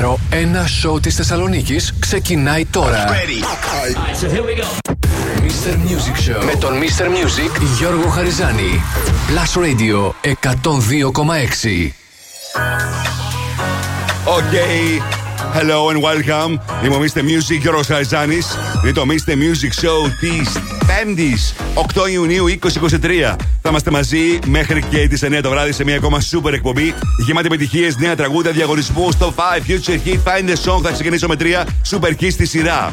νούμερο 1 σοου της Θεσσαλονίκης ξεκινάει τώρα. Ready. So here we go. Mr. Music Show με τον Mr. Music Γιώργο Χαριζάνη. Plus Radio 102,6. Okay. Hello and welcome. Είμαι ο Mr. Music Γιώργος Χαριζάνης. Είναι το Mr. Music Show της 8 Ιουνίου 2023 Θα είμαστε μαζί μέχρι και τις 9 το βράδυ σε μια ακόμα σούπερ εκπομπή. Γεμάτη επιτυχίες, νέα τραγούτα διαγωνισμού στο 5. Future Heat. Find a song. Θα ξεκινήσω με 3 σούπερ χίλ στη σειρά.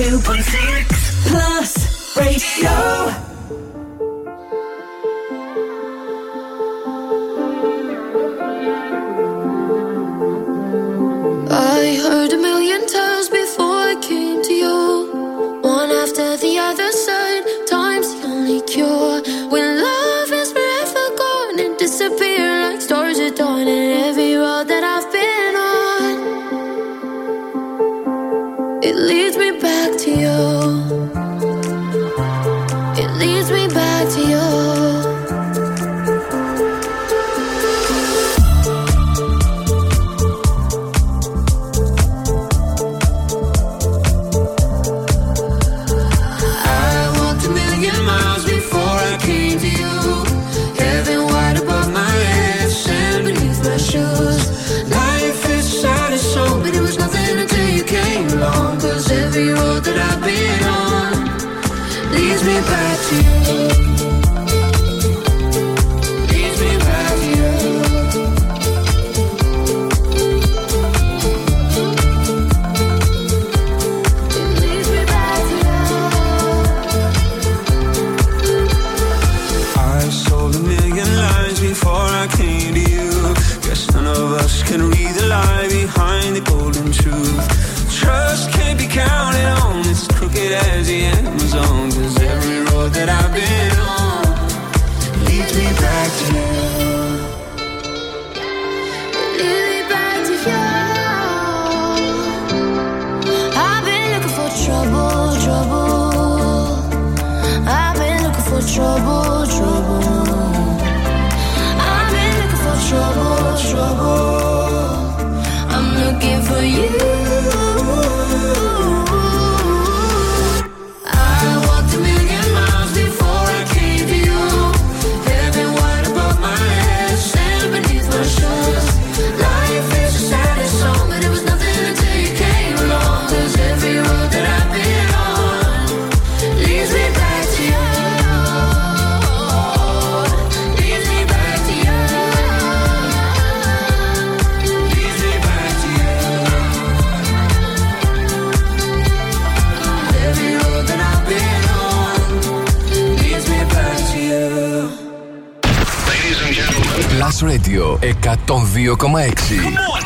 2.6 plus ratio. I heard a million times before I came to you. One after the other side, time's the only cure. When love is forever gone and disappear like stars at dawn. And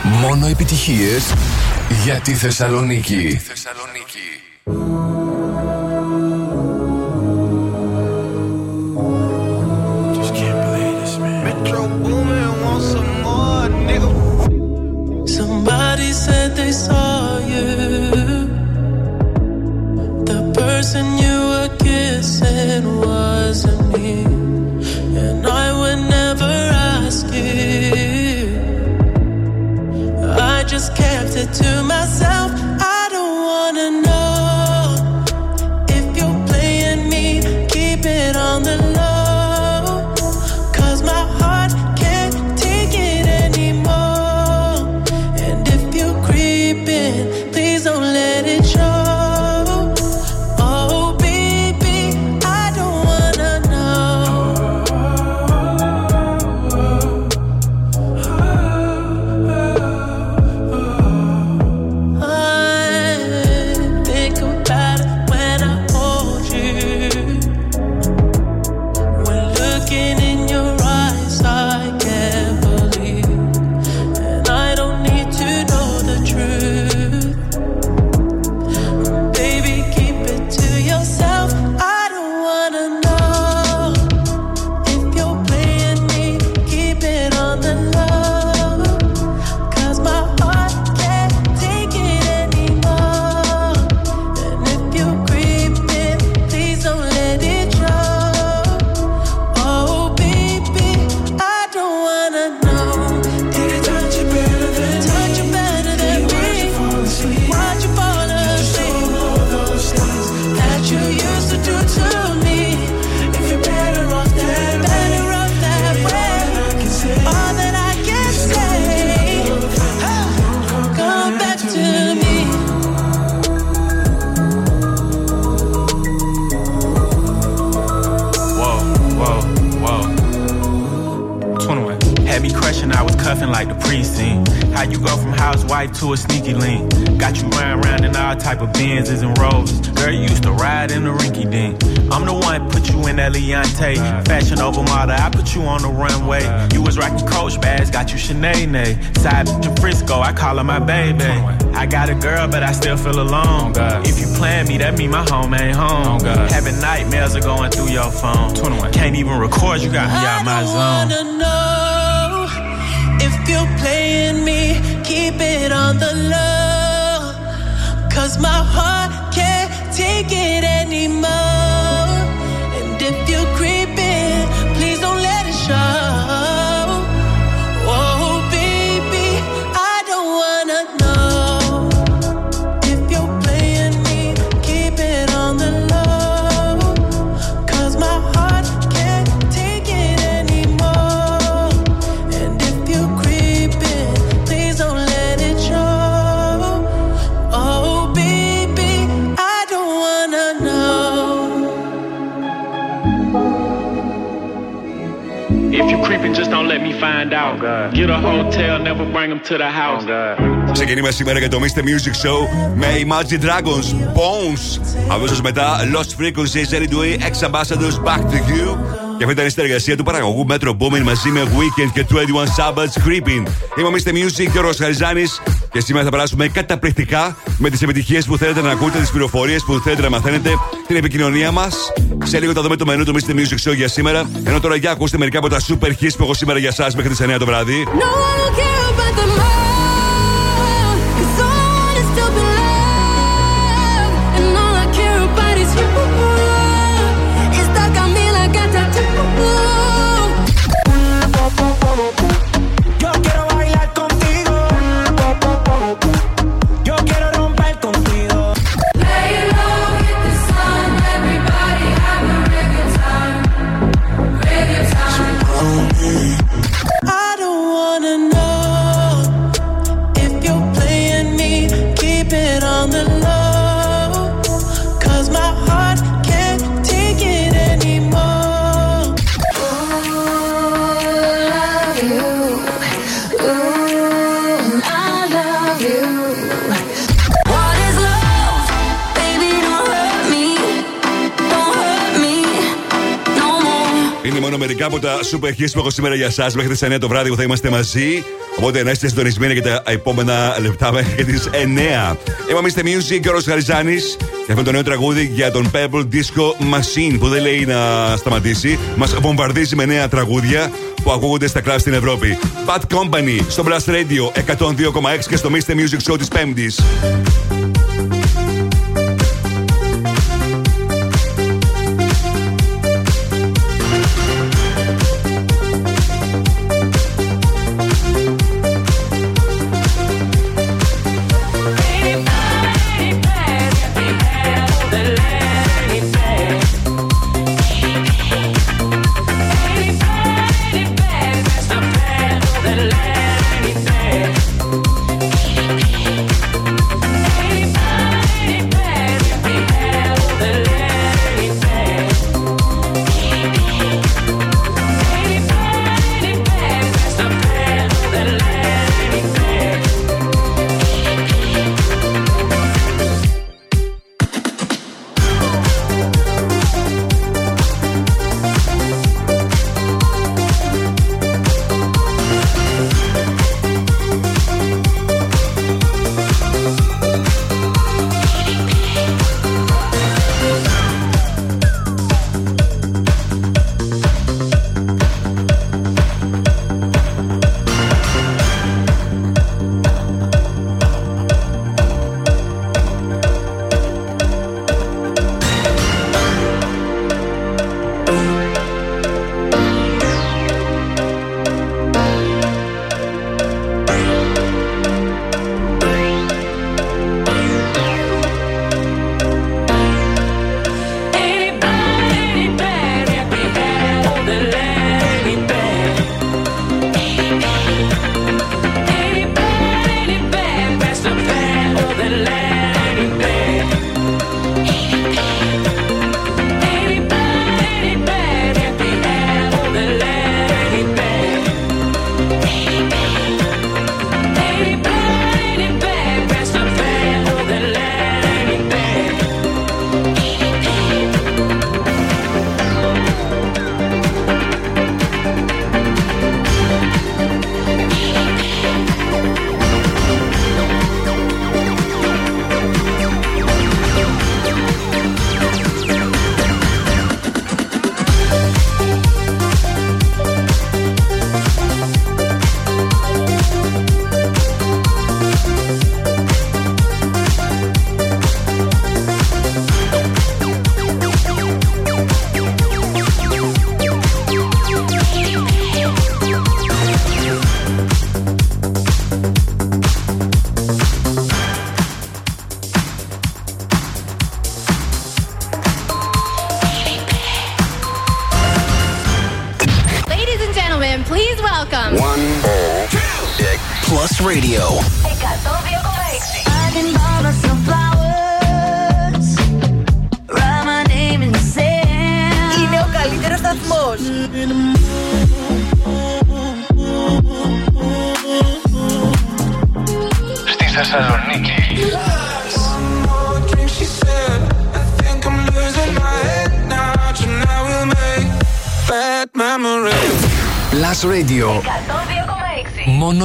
Μόνο επιτυχίες. Για τη Θεσσαλονίκη. Ξεκινήμα σήμερα για το Mr. Music Show με Imagine Dragons, Bones. Αμέσω μετά Lost Frequencies, Ellie Dewey, Ex Ambassadors, Back to You. Και αυτή ήταν η συνεργασία του παραγωγού Metro Boomin μαζί με Weekend και 21 Sabbaths Creeping. Είμαι ο Mr. Music και ο Ροσχαριζάνη. Και σήμερα θα περάσουμε καταπληκτικά με τις επιτυχίες που θέλετε να ακούτε, τις πληροφορίες που θέλετε να μαθαίνετε, την επικοινωνία μας. Σε λίγο θα δούμε το μενού του Mr. Music Show για σήμερα. Ενώ τώρα για ακούστε μερικά από τα super hits που έχω σήμερα για εσά μέχρι τις 9 το βράδυ. Μερικά από τα super hits που έχω σήμερα για εσά μέχρι τις 9 το βράδυ που θα είμαστε μαζί. Οπότε να είστε συντονισμένοι για τα επόμενα λεπτά μέχρι τις 9. Είμαι Mr. Music και ο Ρος Χαριζάνη. Και αυτό το νέο τραγούδι για τον Pebble Disco Machine που δεν λέει να σταματήσει. Μας βομβαρδίζει με νέα τραγούδια που ακούγονται στα κλαμπ στην Ευρώπη. Bad Company στο Blast Radio 102,6 και στο Mr. Music Show της Πέμπτης.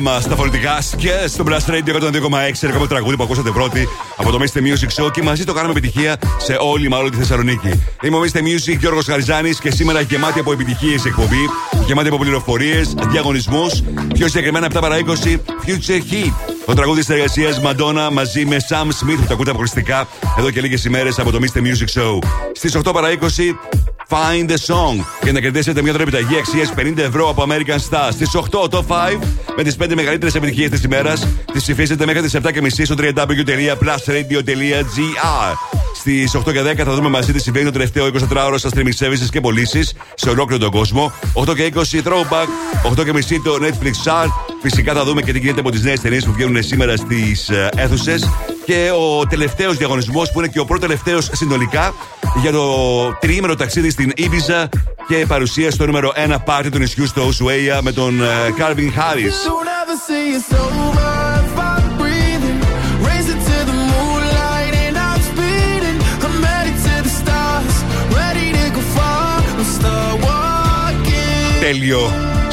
Άλμα στα φωνητικά και στο Blast Radio 102,6 έρχομαι τραγούδι που ακούσατε πρώτη από το Mr. Music Show και μαζί το κάνουμε επιτυχία σε όλη μάλλον τη Θεσσαλονίκη. Είμαι ο Mr. Music Γιώργος Χαριζάνης και σήμερα γεμάτη από επιτυχίες εκπομπή, γεμάτη από πληροφορίες, διαγωνισμούς, πιο συγκεκριμένα 7 παρα 20 Future Heat. Το τραγούδι της εργασίας Madonna μαζί με Sam Smith που τα ακούτε αποκλειστικά εδώ και λίγες ημέρες από το Mr. Music Show. Στις 8 παρα 20 Find the Song για να κερδίσετε μια επιταγή αξία 50 ευρώ από American Stars. Στις 8 το 5 με τις 5 μεγαλύτερες επιτυχίες της ημέρας. Τις ψηφίσετε μέχρι τις 7.30 στο www.plusradio.gr. Στις 8 και 10 θα δούμε μαζί τι συμβαίνει το τελευταίο 24ωρο στα streaming services και πωλήσεις σε ολόκληρο τον κόσμο. 8 και 20 throwback, 8 και μισή το Netflix chart. Φυσικά θα δούμε και τι γίνεται από τις νέες ταινίες που βγαίνουν σήμερα στις αίθουσες. Και ο τελευταίος διαγωνισμός που είναι και ο πρώτος τελευταίος συνολικά για το τριήμερο ταξίδι στην Ήπιζα και παρουσία στο νούμερο 1 πάρτι του νησιού στο Ουσουέια με τον Calvin Harris. Don't ever say it's over if I'm breathing. Racing to the moonlight and I'm speeding. I'm headed to the stars, ready to go far. I'm start walking. Τέλειο.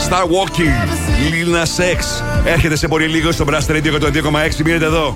Star Walking. Lil Nas X. Έρχεται σε πολύ λίγο στο Blast Radio 102,6. Μείνετε εδώ.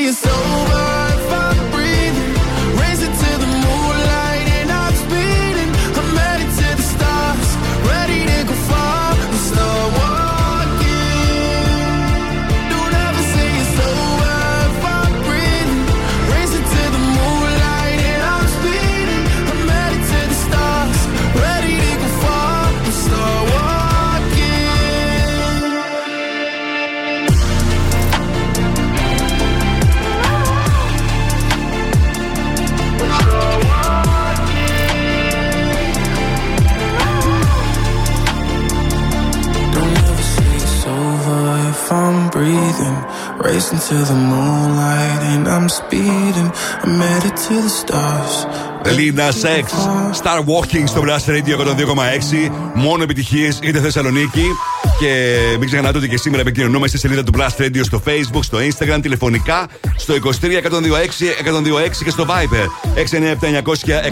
you so Racing to the moonlight, and I'm speeding. I'm headed to the stars. Lina Sex, Star Walking στο Blast Radio 102,6. Μόνο επιτυχίες είτε Θεσσαλονίκη. Και μην ξεχνάτε ότι και σήμερα επικοινωνούμε στη σελίδα του Blast Radio στο Facebook, στο Instagram, τηλεφωνικά, στο 23 126 126 και στο Viber 697 900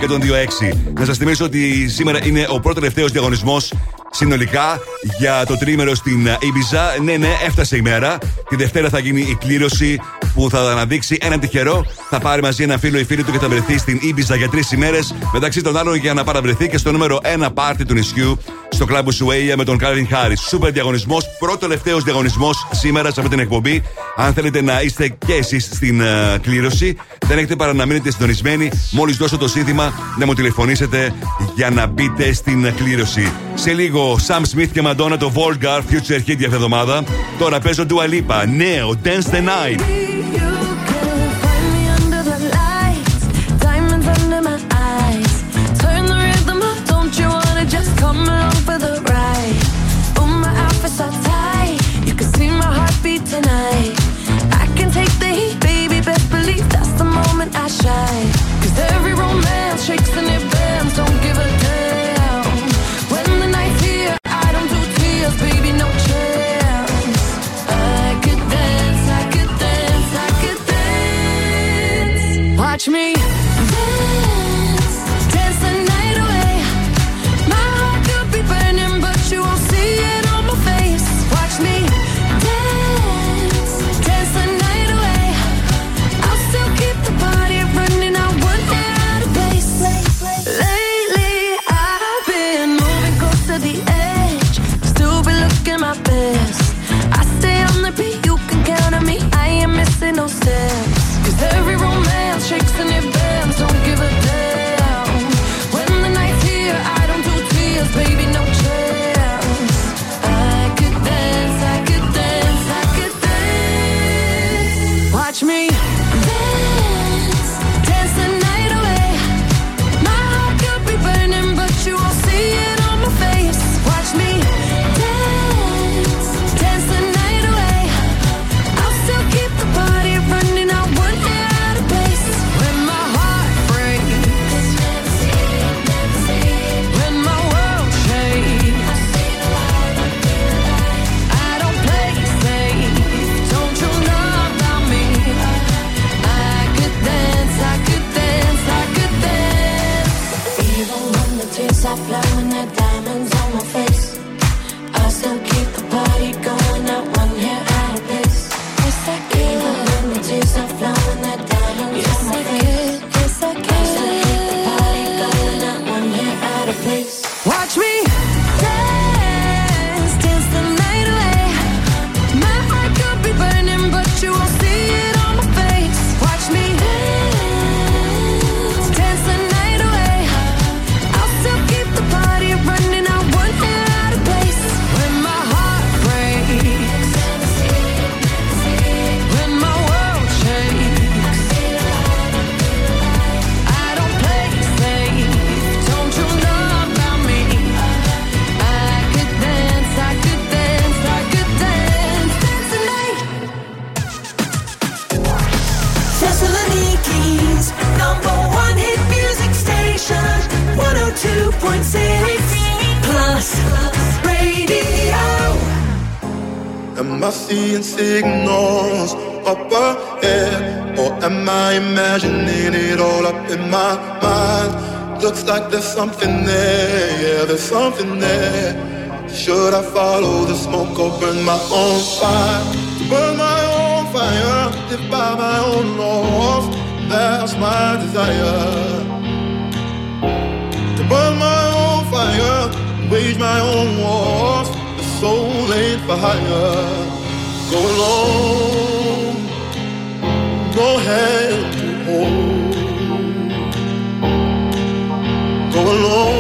126. Να σας θυμίσω ότι σήμερα είναι ο πρώτος τελευταίος διαγωνισμός συνολικά για το τρίμερο στην Ibiza. Ναι, ναι, έφτασε η μέρα. Τη Δευτέρα θα γίνει η κλήρωση που θα αναδείξει έναν τυχερό. Θα πάρει μαζί ένα φίλο ή φίλη του και θα βρεθεί στην Ibiza για τρεις ημέρες. Μεταξύ των άλλων για να παραβρεθεί και στο νούμερο 1 πάρτι του νησιού στο κλαμπ Σουέια με τον Κάλβιν Χάρι. Σούπερ διαγωνισμός, πρώτο τελευταίο διαγωνισμός σήμερα σε αυτή την εκπομπή. Αν θέλετε να είστε και εσείς στην uh, κλήρωση, δεν έχετε παρά να μείνετε συντονισμένοι. Μόλις δώσω το σύνθημα να μου τηλεφωνήσετε για να μπείτε στην κλήρωση. Σε λίγο, Sam Smith και Madonna το Volgar Future Hit για αυτή εβδομάδα. Τώρα παίζω Dua Lipa, νέο Dance the Night. Me Am I seeing signals up ahead? Or am I imagining it all up in my mind? Looks like there's something there, yeah, there's something there. Should I follow the smoke or burn my own fire? Burn my own fire, by my own laws. That's my desire. To burn my own fire, wage my own wars. Soul ain't for hire. Go alone, go hand to. Go alone,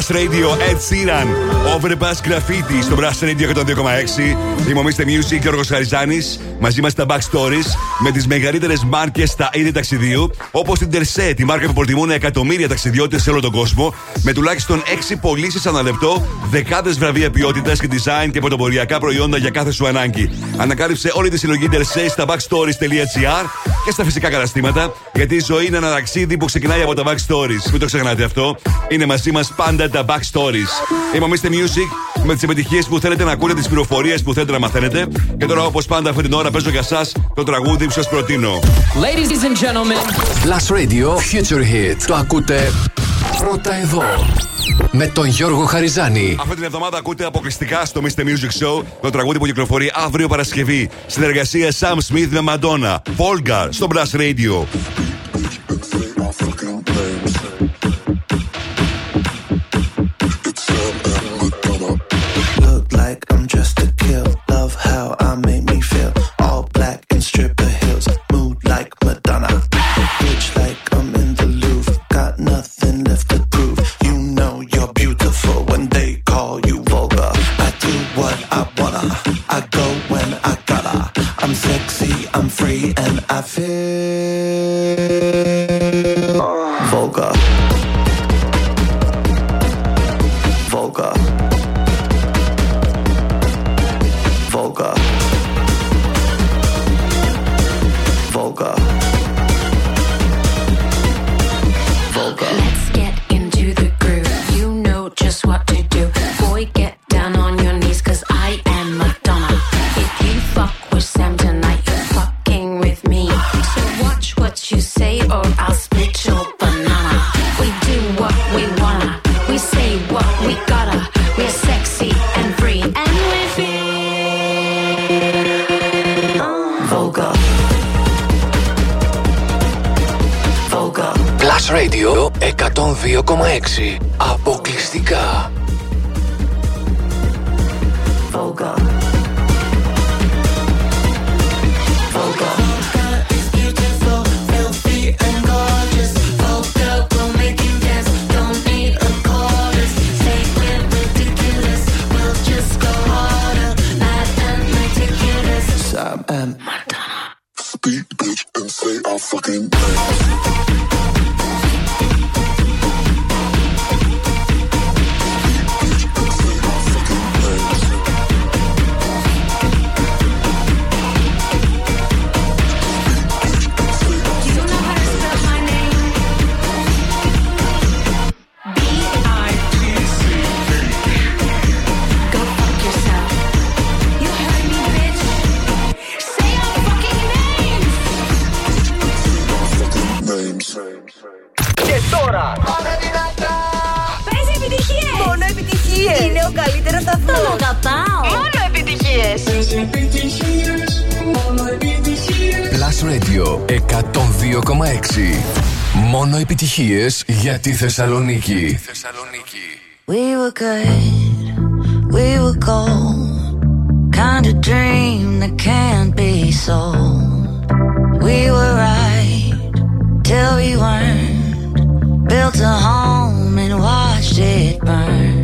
Brass Radio, Ed Sheeran. Overpass Graffiti στο Brass Radio 102,6. Είμαι ο Mr. Music και ο Γιώργος Χαριζάνης. Μαζί μας τα Backstories με τις μεγαλύτερες μάρκες στα είδη ταξιδίου. Όπως την Terset, τη μάρκα που προτιμούν εκατομμύρια ταξιδιώτες σε όλο τον κόσμο. Με τουλάχιστον 6 πωλήσεις ανά λεπτό, δεκάδες βραβεία ποιότητας και design και πρωτοποριακά προϊόντα για κάθε σου ανάγκη. Ανακάλυψε όλη τη συλλογή Terset στα backstories.gr και στα φυσικά καταστήματα. Γιατί η ζωή είναι ένα ταξίδι που ξεκινάει από τα Backstories. Μην το ξεχνάτε αυτό. Είναι μαζί μας πάντα τα Backstories. Είμαι ο Mr. Music με τις επιτυχίες που θέλετε να ακούτε, τις πληροφορίες που θέλετε να μαθαίνετε. Και τώρα, όπως πάντα, αυτή την ώρα παίζω για εσά το τραγούδι που σας προτείνω. Ladies and gentlemen. Plus Radio Future Hit. Το ακούτε πρώτα εδώ. Με τον Γιώργο Χαριζάνη. Αυτή την εβδομάδα ακούτε αποκλειστικά στο Mr. Music Show το τραγούδι που κυκλοφορεί αύριο Παρασκευή. Συνεργασία Sam Smith με Madonna. Volgar στο Blast Radio. Μόνο επιτυχίες για τη Θεσσαλονίκη. We were good, we were gold. Kind of dream that can't be sold. We were right till we weren't. Built a home and watched it burn.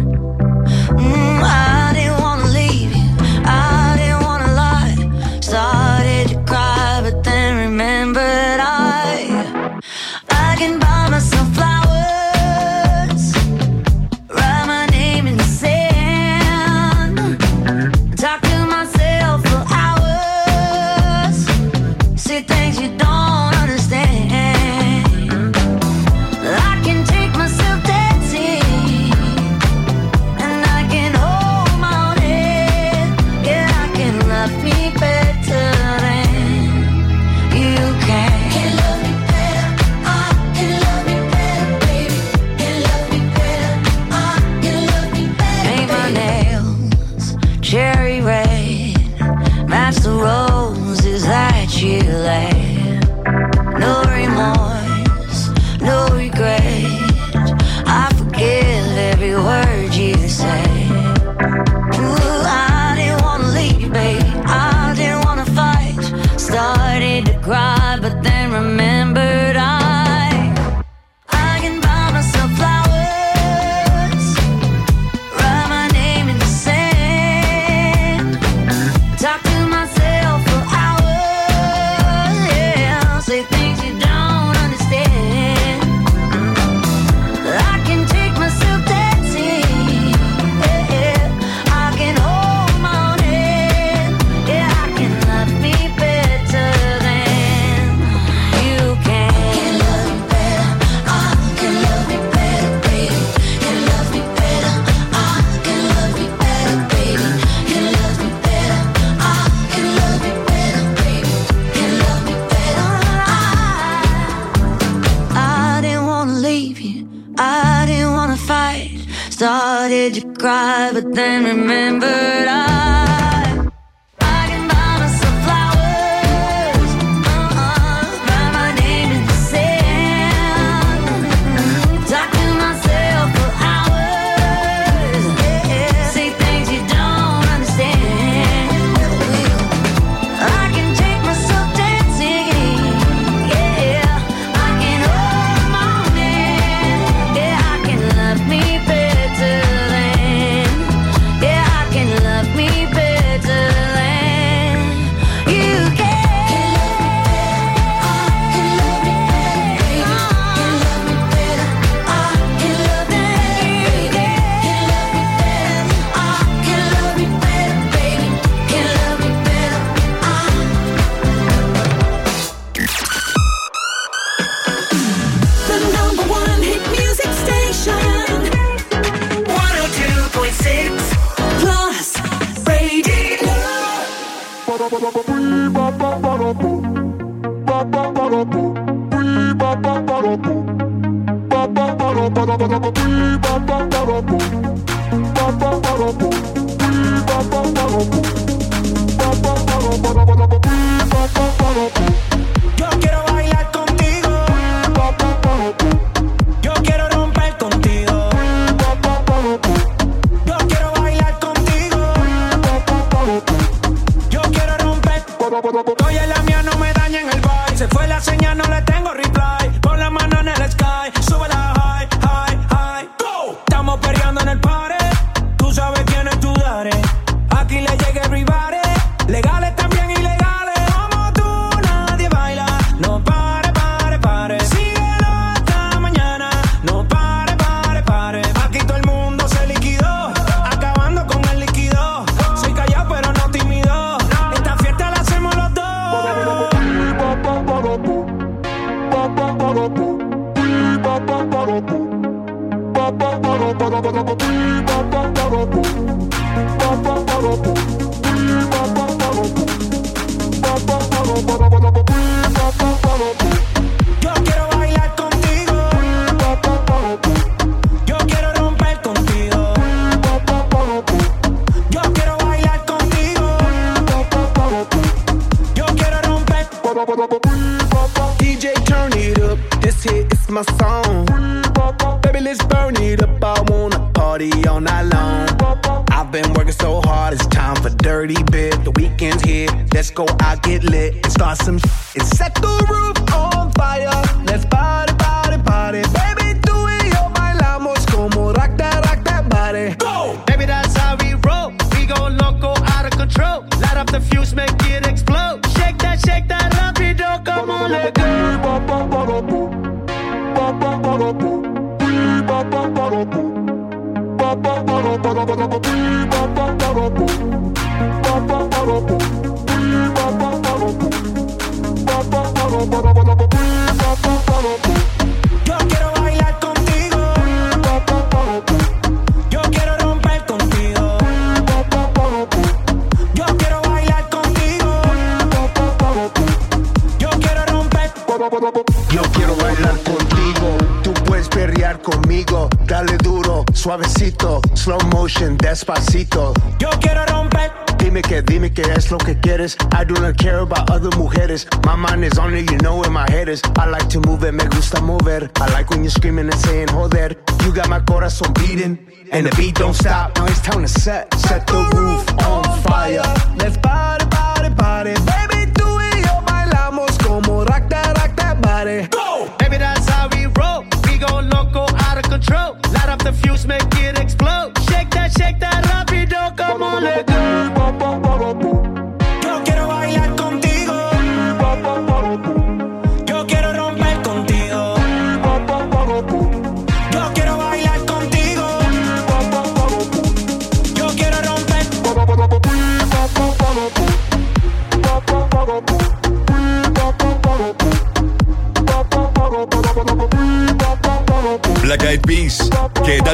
stop. Now it's time to set, set the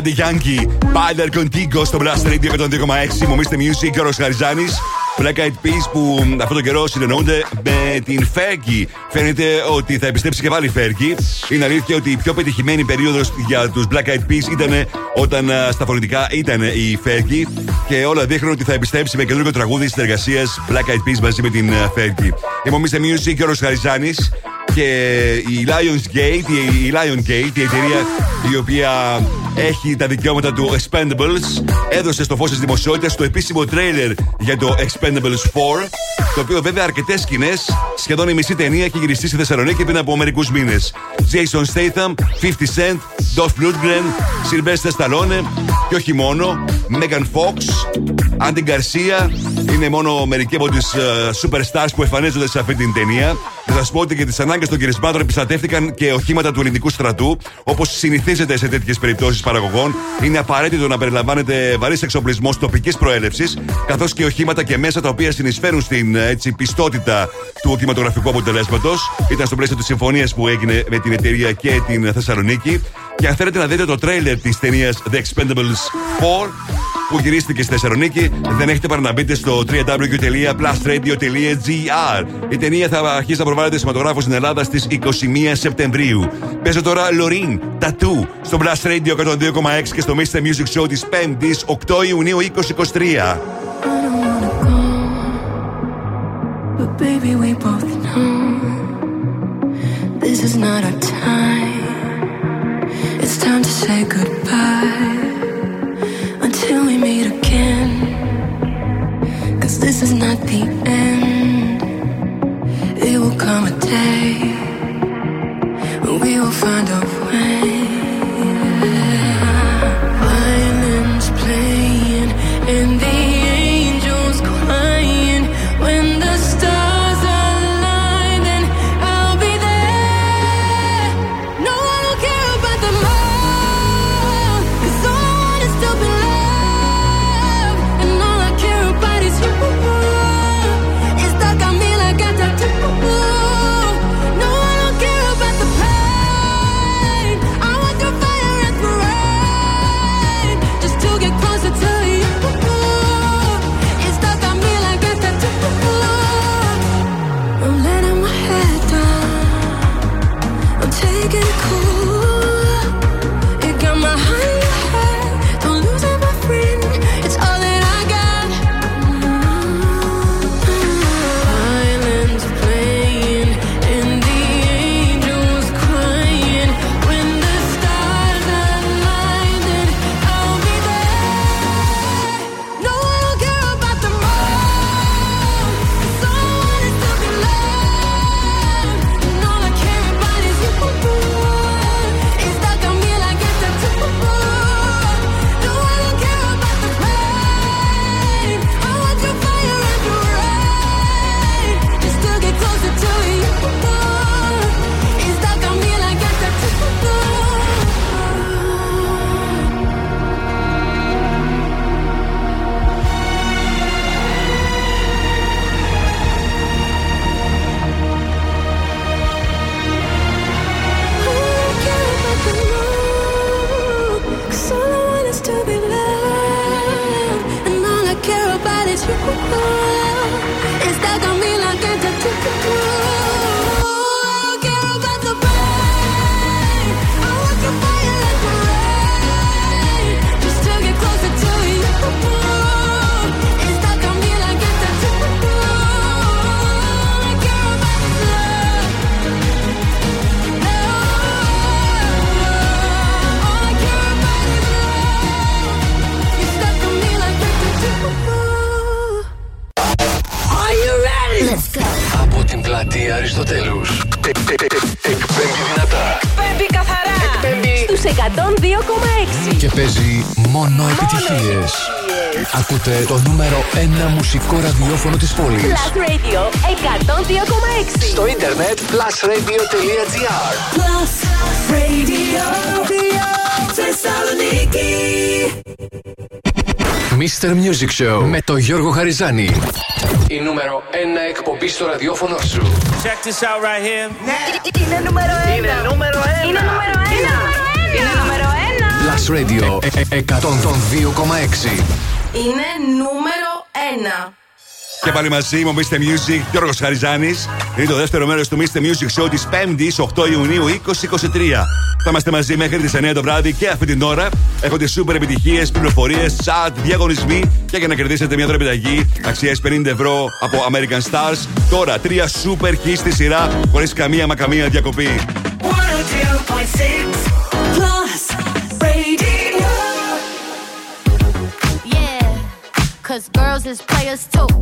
Daddy Yankee. Πάλι Contigo στο Blast Radio 102,6. Μομίστε Music και ο Ρος Χαριζάνης. Black Eyed Peas που αυτόν τον καιρό συνεννοούνται με την Fergie. Φαίνεται ότι θα επιστρέψει και πάλι η Fergie. Είναι αλήθεια ότι η πιο πετυχημένη περίοδος για τους Black Eyed Peas ήταν όταν α, στα φωνητικά ήταν η Fergie και όλα δείχνουν ότι θα επιστρέψει με καινούργιο τραγούδι συνεργασία Black Eyed Peas μαζί με την α, Fergie. Είμαι ο Mr. Music και ο Χαριζάνη και η Lionsgate, η, η Liongate, η εταιρεία η οποία έχει τα δικαιώματα του Expendables, έδωσε στο φως της δημοσιότητας το επίσημο τρέιλερ για το Expendables 4, το οποίο βέβαια αρκετές σκηνές, σχεδόν η μισή ταινία έχει γυριστεί στη Θεσσαλονίκη πριν από μερικούς μήνες. Jason Statham, 50 Cent, Dolph Lundgren, Sylvester Stallone και όχι μόνο, Megan Fox, Andy Garcia, είναι μόνο μερικοί από τις superstars που εμφανίζονται σε αυτή την ταινία. Και θα σα πω ότι για τις ανάγκες των γυρισμάτων επιστρατεύτηκαν και οχήματα του ελληνικού στρατού. Όπως συνηθίζεται σε τέτοιες περιπτώσεις παραγωγών, είναι απαραίτητο να περιλαμβάνεται βαρύς εξοπλισμός τοπικής προέλευσης, καθώς και οχήματα και μέσα τα οποία συνεισφέρουν στην έτσι, πιστότητα του κινηματογραφικού αποτελέσματος. Ήταν στο πλαίσιο της συμφωνίας που έγινε με την εταιρεία και την Θεσσαλονίκη. Και αν θέλετε να δείτε το τρέιλερ της ταινίας The Expendables 4, που γυρίστηκε στη Θεσσαλονίκη, δεν έχετε παρά να μπείτε στο www.plusradio.gr. Η ταινία θα αρχίσει να προβάλλεται σηματογράφο στην Ελλάδα στις 21 Σεπτεμβρίου. Παίζει τώρα Λωρίν, Τατού, στο Blast Radio 102,6 και στο Mr. Music Show της 5η 8 Ιουνίου 2023. But baby, we both know this is not our time. It's time to say goodbye this is not the end. It will come a day when we will find a way. Ραδιόφωνο της πόλης Plus Radio 102,6. Στο ίντερνετ plusradio.gr Plus Radio. Θεσσαλονίκη. Mr. Music Show με το Γιώργο Χαριζάνη Η νούμερο 1 εκπομπή στο ραδιόφωνο σου Check this out right here. Είναι νούμερο 1. Είναι νούμερο 1. Είναι νούμερο 1. Είναι νούμερο 1. Plus Radio ε- ε- 102,6 Είναι νούμερο 1. Και πάλι μαζί μου, Mr. Music, Γιώργος Χαριζάνης. Είναι το δεύτερο μέρος του Mr. Music Show της 5η 8 Ιουνίου 2023. Θα είμαστε μαζί μέχρι τις 9 το βράδυ και αυτή την ώρα. Έχονται σούπερ επιτυχίες, πληροφορίες, chat, διαγωνισμοί και για να κερδίσετε μια δωρεπιταγή αξίας 50 ευρώ από American Stars. Τώρα τρία σούπερ hits στη σειρά χωρίς καμία μα καμία διακοπή. 102.6 Plus Radio. Yeah, cause girls is players too.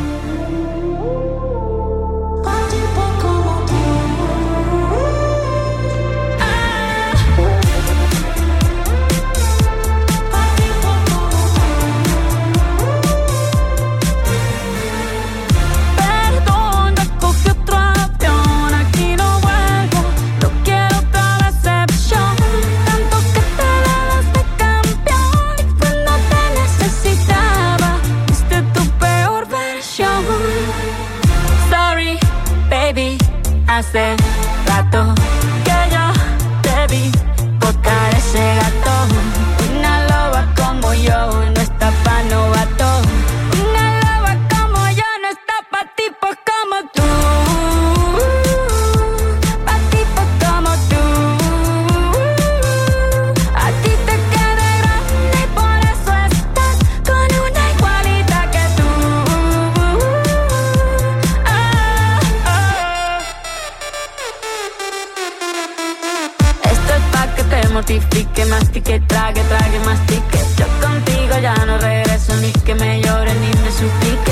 Mastique, trague, trague, mastique. Yo contigo ya no regreso ni que me llore ni me suplique.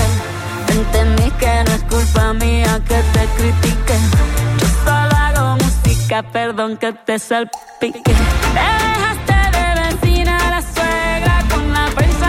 Entendí que no es culpa mía que te critique. Yo solo hago música, perdón que te salpique. Te dejaste de vecina la suegra con la prensa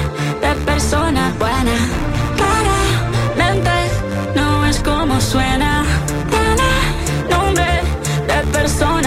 buena. Claramente no es como suena. Tiene nombre de persona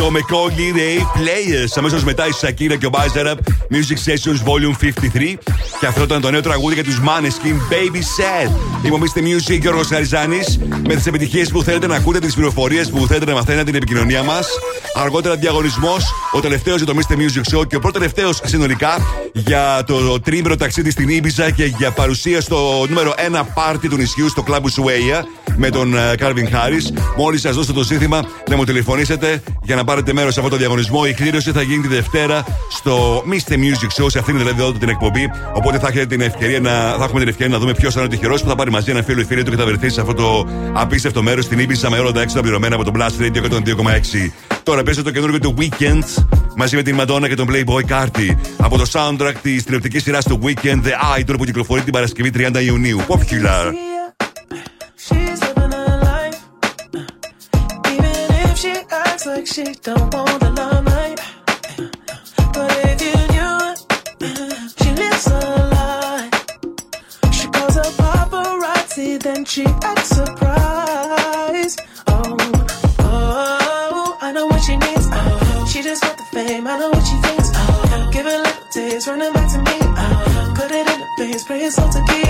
ο Macaulay Ray Players. Αμέσως μετά η Σακύρα και ο Μπάιζεραπ Music Sessions Volume 53. Και αυτό ήταν το νέο τραγούδι για τους Maneskin Baby Sad. Λοιπόν, Mr. Music Γιώργος Χαριζάνης με τις επιτυχίες που θέλετε να ακούτε, τις πληροφορίες που θέλετε να μαθαίνετε, την επικοινωνία μας. Αργότερα διαγωνισμός, ο τελευταίος για το Mr. Music Show και ο πρώτος τελευταίος συνολικά για το τρίμερο ταξίδι στην Ήμπιζα και για παρουσία στο νούμερο 1 πάρτι του νησιού στο κλαμπ Ushuaia με τον ε, Κάρβιν Harris. Μόλις σας δώσω το σύνθημα, να μου τηλεφωνήσετε για να πάρετε μέρος σε αυτό το διαγωνισμό. Η κλήρωση θα γίνει τη Δευτέρα στο Mr. Music Show, σε αυτήν δηλαδή εδώ την εκπομπή. Οπότε θα, έχετε την ευκαιρία να, θα έχουμε την ευκαιρία να δούμε ποιος θα είναι ο τυχερός που θα πάρει μαζί ένα φίλο ή φίλη του και θα βρεθεί σε αυτό το απίστευτο μέρος στην Ήπεισα με όλα τα έξοδα πληρωμένα από τον Blast Radio 102,6. Τώρα πέστε το καινούργιο του Weekend μαζί με την Madonna και τον Playboy Carty από το soundtrack της τηλεοπτικής σειράς του Weekend The Idol που κυκλοφορεί την Παρασκευή 30 Ιουνίου. Popular. she don't want the limelight. But if you knew, she lives a lie. She calls a paparazzi, then she acts surprised. Oh, oh, I know what she needs. Oh, she just got the fame. I know what she thinks. Oh, give it little days, running back to me. Oh, put it in the face, pray it's all to keep.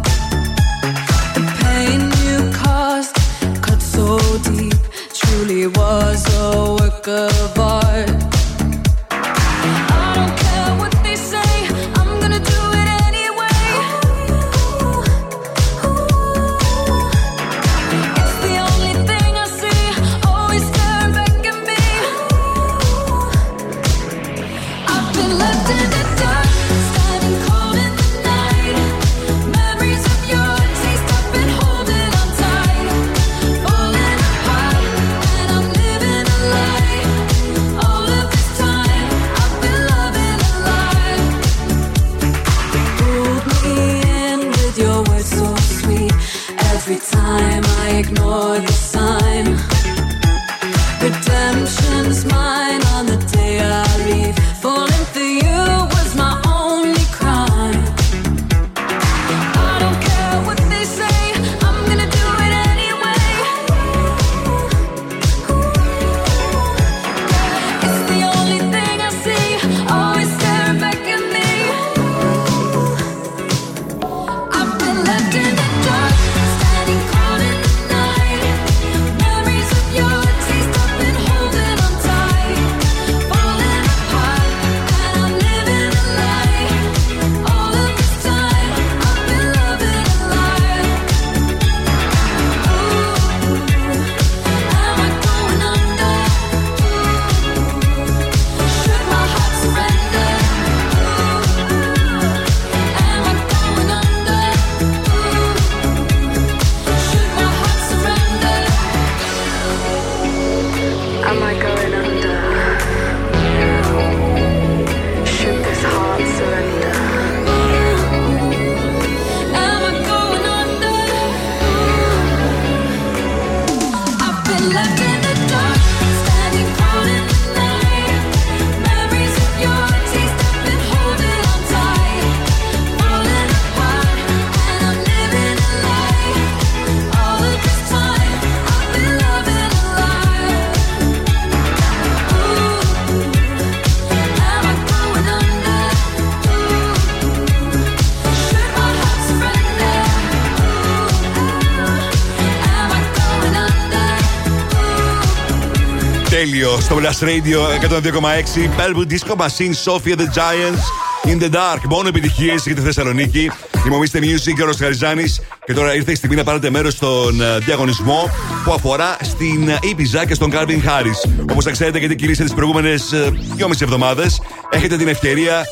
Στο Blast Radio 102,6. Belwood Disco Machine, Sophia the Giants. In the Dark. Μόνο επιτυχίες για τη Θεσσαλονίκη. Θυμομίστε Music και ο Χαριζάνης. Και τώρα ήρθε η στιγμή να πάρετε μέρος στον ε, διαγωνισμό που αφορά στην ε, Ibiza και στον Calvin Harris. Όπως θα ξέρετε, γιατί κυλήσατε τις προηγούμενες 2,5 εβδομάδες, έχετε την ευκαιρία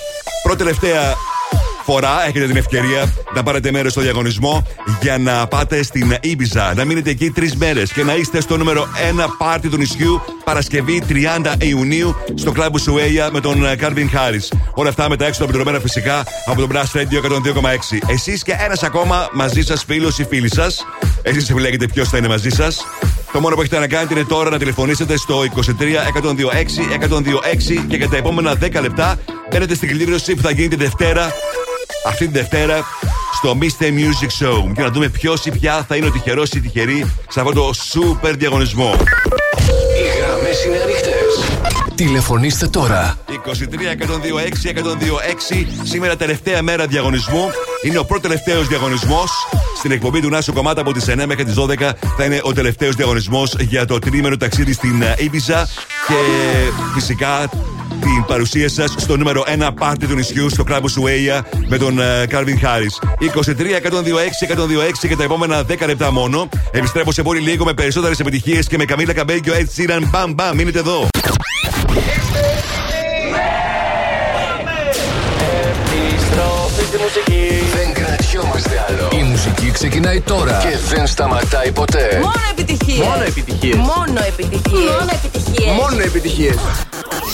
πρώτη τελευταία φορά έχετε την ευκαιρία να πάρετε μέρος στο διαγωνισμό για να πάτε στην Ibiza. Να μείνετε εκεί τρεις μέρες και να είστε στο νούμερο 1 πάρτι του νησιού Παρασκευή 30 Ιουνίου στο κλαμπ Σουέια με τον Calvin Harris. Όλα αυτά μετά έξω από φυσικά από τον Blast Radio 102,6. Εσείς και ένας ακόμα μαζί σας φίλος ή φίλη σας. Εσείς επιλέγετε ποιος θα είναι μαζί σας. Το μόνο που έχετε να κάνετε είναι τώρα να τηλεφωνήσετε στο 23 126 126 και για τα επόμενα 10 λεπτά μπαίνετε στην κλήρωση που θα γίνει τη Δευτέρα αυτή τη Δευτέρα στο Mr. Music Show και να δούμε ποιος ή ποια θα είναι ο τυχερός ή τυχερή σε αυτό το super διαγωνισμό. Τηλεφωνήστε τώρα. 23 126 126 σήμερα τελευταία μέρα διαγωνισμού. Είναι ο πρώτος τελευταίος διαγωνισμός. Στην εκπομπή του Νάσου Κομμάτα από τις 9 μέχρι τις 12 θα είναι ο τελευταίος διαγωνισμός για το τρίμερο ταξίδι στην ε, Ibiza. Και φυσικά την παρουσία σας στο νούμερο 1 πάρτι του νησιού στο κλαμπ Σουέια με τον ε, Calvin Harris. 23 126 126 και τα επόμενα 10 λεπτά μόνο. Επιστρέφω σε πολύ λίγο με περισσότερες επιτυχίες και με Καμίλα Καμπέγκιο έτσι Sheeran. Μπαμ μπαμ, μείνετε εδώ. Μουσική. Δεν κρατιόμαστε άλλο. Η μουσική ξεκινάει τώρα και δεν σταματάει ποτέ. Μόνο επιτυχίες. Μόνο επιτυχίες. Μόνο επιτυχίες. Μόνο επιτυχίες. Μόνο επιτυχίες.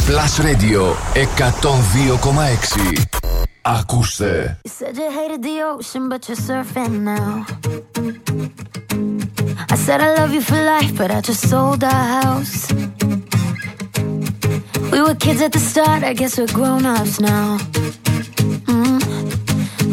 Plus Radio 102,6. Ακούστε. You said you hated the ocean, but you're surfing now. I said I love you for life, but I just sold our house. We were kids at the start, I guess we're grown ups now.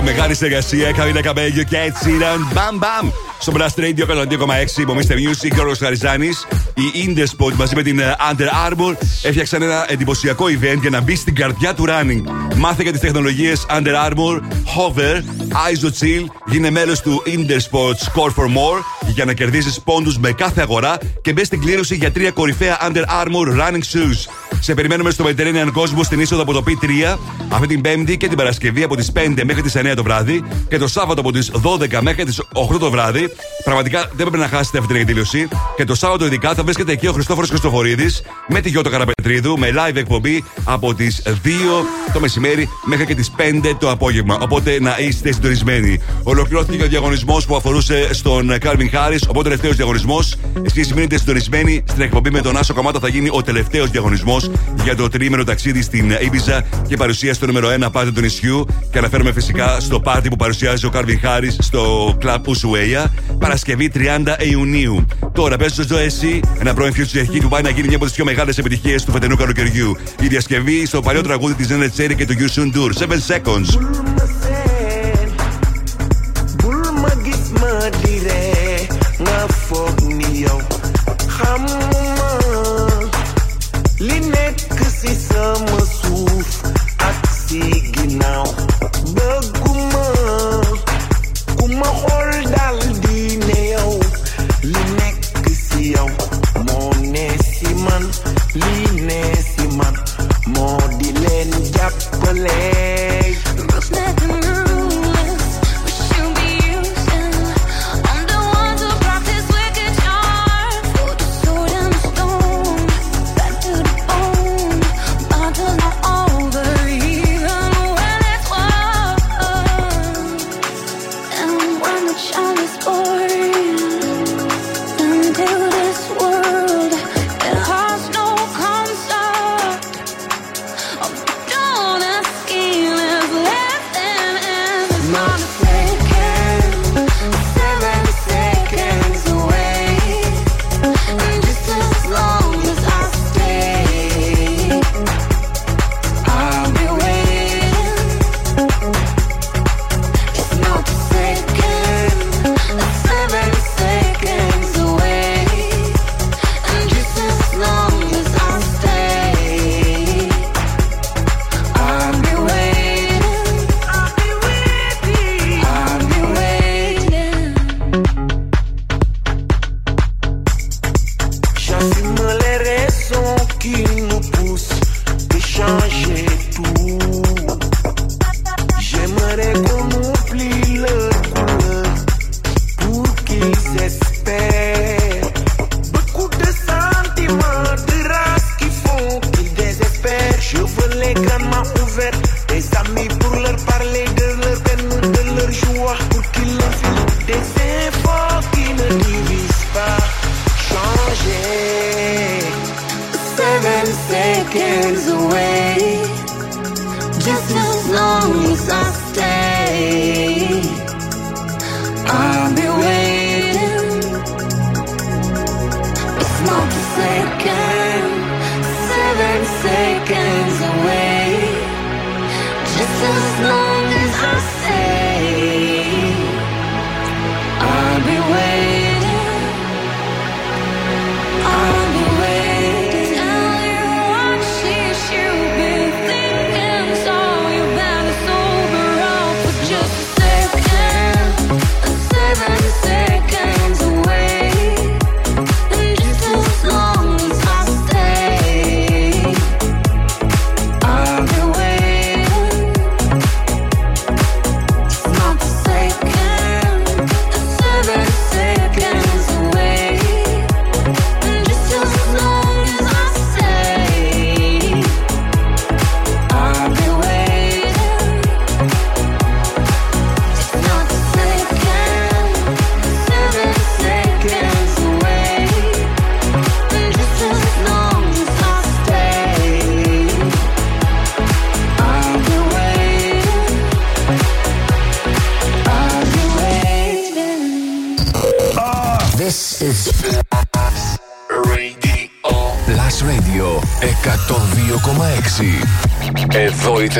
Μεγάλη συνεργασία, Καρίνα Καμπέγιο και έτσι ήταν. Μπαμ μπαμ! Στο Blast Radio 102,6 υπομείστε Music, Γιώργο Χαριζάνης. Η Indespot μαζί με την ε, Under Armour έφτιαξαν ένα εντυπωσιακό event για να μπει στην καρδιά του running. Μάθε για τις τεχνολογίες Under Armour, Hover, ISO Chill, γίνε μέλος του Intersport Score for More για να κερδίσει πόντους με κάθε αγορά και μπες στην κλήρωση για τρία κορυφαία Under Armour running shoes. Σε περιμένουμε στο Mediterranean Cosmos στην είσοδο από το P3 αυτή την Πέμπτη και την Παρασκευή από τις 5 μέχρι τις 9 το βράδυ και το Σάββατο από τις 12 μέχρι τις 8 το βράδυ. Πραγματικά δεν πρέπει να χάσετε αυτή την εκδήλωση. Και το Σάββατο ειδικά θα βρίσκεται εκεί ο Χριστόφορος Χριστοφορίδης με τη Γιώτα Καραπετρίδου με live εκπομπή από τις 2 το μεσημέρι μέχρι και τις 5 το απόγευμα. Οπότε να είστε συντονισμένοι. Ολοκληρώθηκε ο διαγωνισμός που αφορούσε στον Κάρμιν Χάρι, οπότε τελευταίος διαγωνισμός. Εσείς μείνετε συντονισμένοι στην εκπομπή με τον Άσο Καμάτα. Θα γίνει ο τελευταίος διαγωνισμός για το τρίμηνο ταξίδι στην Ήμπιζα και παρουσία στο νούμερο 1 πάρτι του νησιού. Και αναφέρομαι φυσικά στο πάρτι που παρουσιάζει ο Κάρμιν Χάρι στο κλαμπ Ουσουέια Παρασκευή 30 Ιουνίου. Τώρα πες στο εσύ ένα πρώην future hit που πάει να γίνει μια από τις πιο μεγάλες επιτυχίες του φετινού καλοκαιριού. Η διασκευή στο παλιό τραγούδι της Νένε Τσέρι και του You Soon Tour 7 Seconds.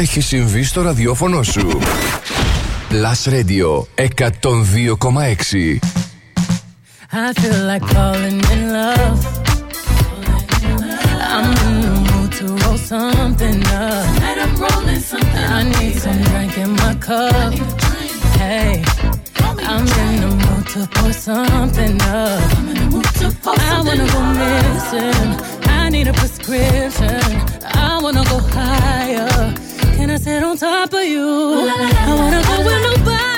έχει συμβεί στο ραδιόφωνο σου. Plus Radio 102,6 I feel like falling in love. I'm in the mood to roll something up. I'm rolling something I need some drink in my cup. Hey, I'm in the mood to pour something up. I wanna go missing. I need a prescription. I wanna go higher. Sit on top of you. I wanna go where nobody's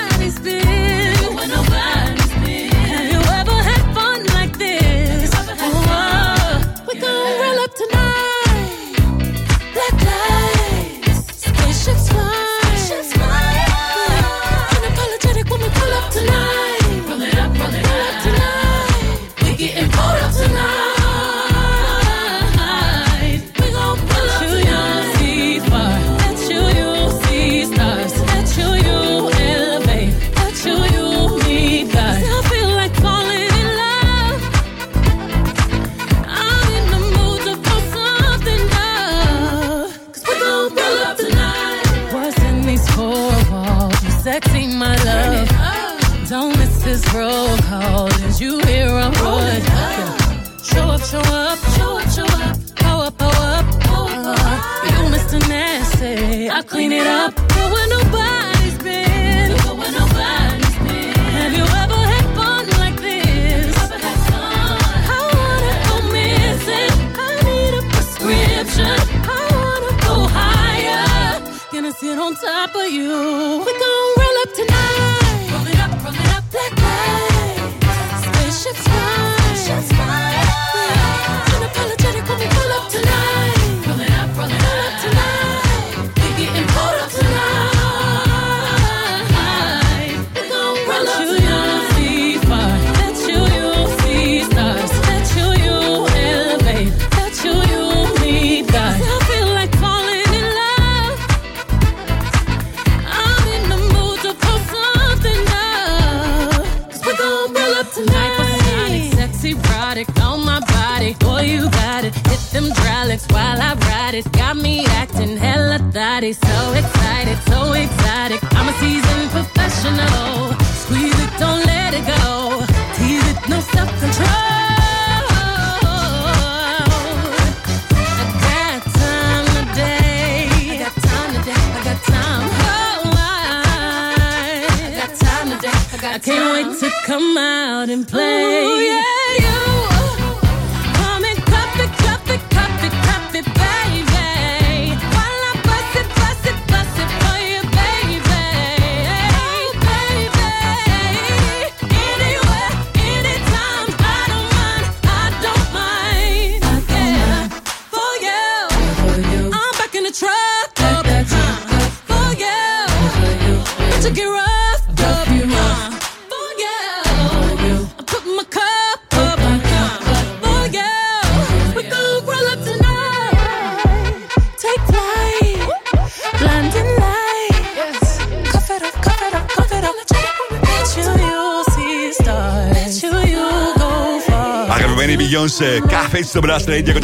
Beyoncé, κάθε έτσι στο Blast Radio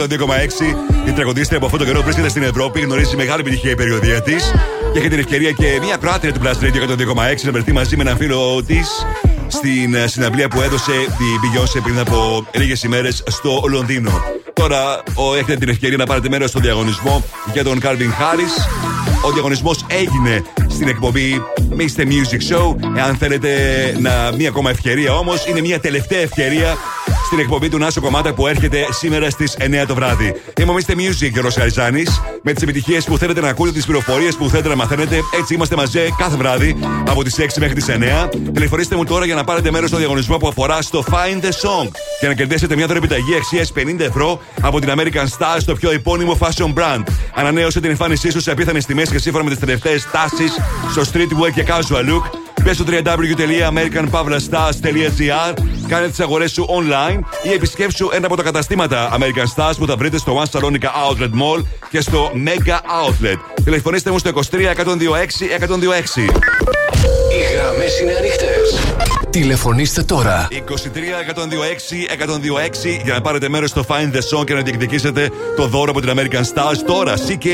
102,6. Η τραγουδίστρια από αυτόν τον καιρό βρίσκεται στην Ευρώπη, γνωρίζει μεγάλη επιτυχία η περιοδία της και έχει την ευκαιρία και μια κράτρια του Blast Radio 102,6 να βρεθεί μαζί με έναν φίλο της στην ε, συναυλία που έδωσε η Beyoncé πριν από λίγες ημέρες στο Λονδίνο. Τώρα ο, έχετε την ευκαιρία να πάρετε μέρος στο διαγωνισμό για τον Calvin Harris. Ο διαγωνισμός έγινε στην εκπομπή Mr. Music Show. Εάν θέλετε να, μία ακόμα ευκαιρία όμως, είναι μια τελευταία ευκαιρία στην εκπομπή του Νάσο Κομμάτα που έρχεται σήμερα στις 9 το βράδυ. Είμαι ο Mr. Music και ο Ροσαριζάνη. Με τις επιτυχίες που θέλετε να ακούτε, τις πληροφορίες που θέλετε να μαθαίνετε. Έτσι είμαστε μαζί κάθε βράδυ από τις 6 μέχρι τις 9. Τηλεφωνήστε μου τώρα για να πάρετε μέρος στο διαγωνισμό που αφορά στο Find the Song και να κερδίσετε μια δωρεπιταγή αξίας 50 ευρώ από την American Stars, το πιο επώνυμο fashion brand. Ανανέωσε την εμφάνισή σου σε απίθανες τιμές και σύμφωνα με τις τελευταίες τάσεις στο streetwear και casual look. Μπε στο www.americanpavlastars.gr Κάνε τις αγορές σου online ή επισκέψου ένα από τα καταστήματα American Stars που θα βρείτε στο One Salonica Outlet Mall και στο Mega Outlet. Τηλεφωνήστε μου στο 23 126 126. Οι γραμμές είναι ανοιχτές. Τηλεφωνήστε τώρα. 23 126 126 για να πάρετε μέρος στο Find the Song και να διεκδικήσετε το δώρο από την American Stars τώρα. CK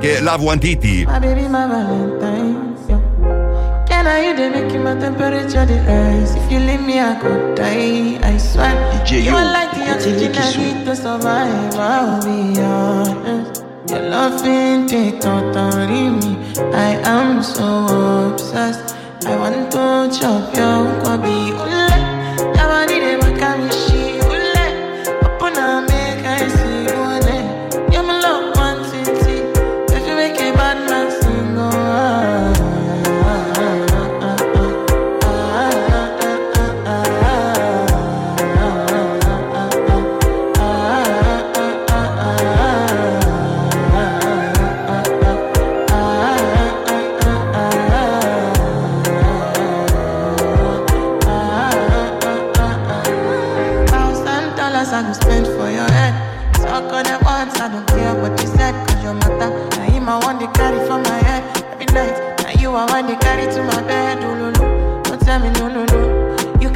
και Love One Titi. Can I you dey make my temperature the rise? If you leave me, I could die. I swear. DJ you are like the oxygen I need to survive. I'll be honest. Your love take totally me. I am so obsessed. I want to chop your kwabi.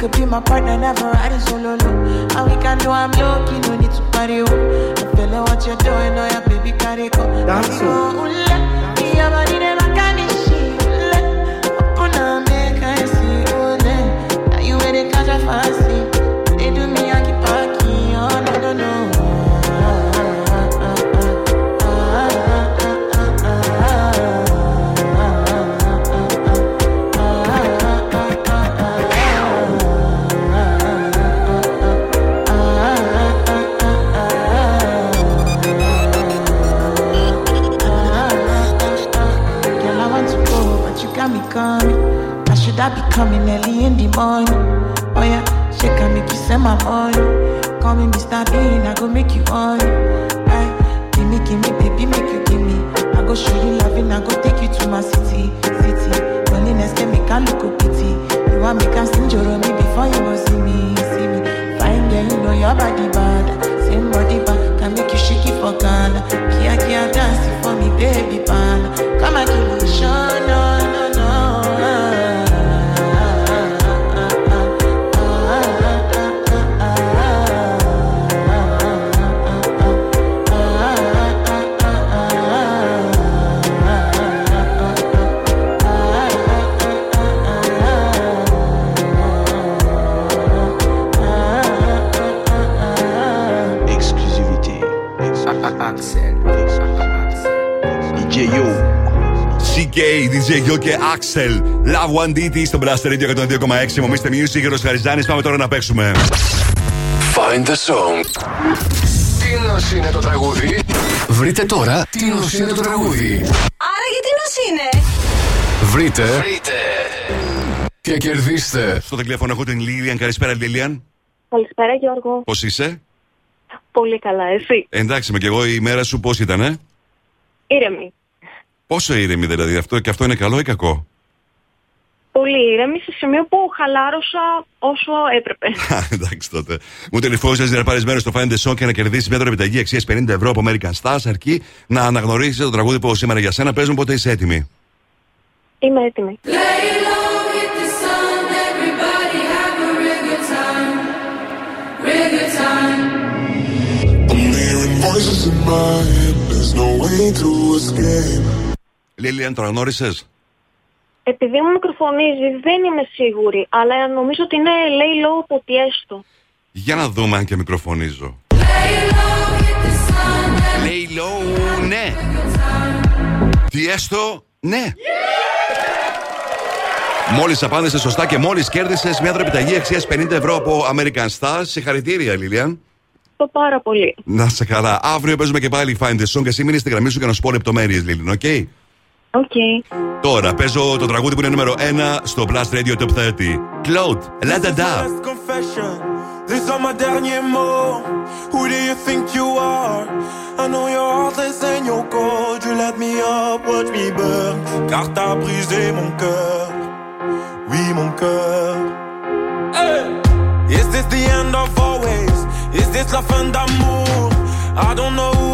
Could be my partner, never riding solo no. And we can do I'm low key, no need to party oh. I'm feeling what you're doing, oh yeah, baby, carry go. Dance, oh. oh, oh, Carry go, και Axel. Love One DT στο Blast Radio 102,6. Μομίστε Music, Γερος Χαριζάνης. Πάμε τώρα να παίξουμε. Find the song. Τι νος είναι το τραγούδι. Βρείτε τώρα τι νος είναι το τραγούδι. Άρα γιατί νος είναι; Βρείτε. Βρείτε. Και κερδίστε. Στο τηλέφωνο έχω την Λίλιαν. Καλησπέρα, Λίλιαν. Καλησπέρα Γιώργο. Πώς είσαι, Πολύ καλά, εσύ; Εντάξει, με και εγώ η μέρα σου πώς ήταν, ε; Ήρεμη. Πόσο ήρεμη δηλαδή, αυτό και αυτό είναι καλό ή κακό; Πολύ ήρεμη σε σημείο που χαλάρωσα όσο έπρεπε. Α, Εντάξει τότε. Μου τελειφώνησε να πάρει μέρο στο Find the Song και να κερδίσεις μια επιταγή αξίας 50 ευρώ από American Stars, αρκεί να αναγνωρίσεις το τραγούδι που έχω σήμερα για σένα. Παίζουν πότε είσαι έτοιμη. Είμαι έτοιμη. I'm hearing voices in my head. There's no way to escape. Λίλιαν, το αναγνώρισες; Επειδή μου μικροφωνίζει δεν είμαι σίγουρη, αλλά νομίζω ότι είναι λέει low από τι έστω. Για να δούμε αν και μικροφωνίζω. Λέει low, ναι. Τι έστω, ναι. Μόλις απάντησες σωστά και μόλις κέρδισες μια δρεπιταγή αξίας 50 ευρώ από American Stars. Συγχαρητήρια, Λίλιαν. Το πάρα πολύ. Να 'σαι καλά. Αύριο παίζουμε και πάλι Find the Song και εσύ μείνεις στη γραμμή σου για να σου πω λεπτομέρειες, Λίλιν, οκ; Οκ. Τώρα παίζω το τραγούδι που είναι νούμερο 1 στο Blast Radio Top 30. Claude, La Da Da. confession. These are my derniers mots. Who do you think you are? I know you're heartless and you're cold. You let me up, watch me burn. Car t'as brisé mon cœur. Oui, mon cœur. Hey! Is this the end of always? Is this la fin d'amour? I don't know who I am.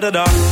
da da da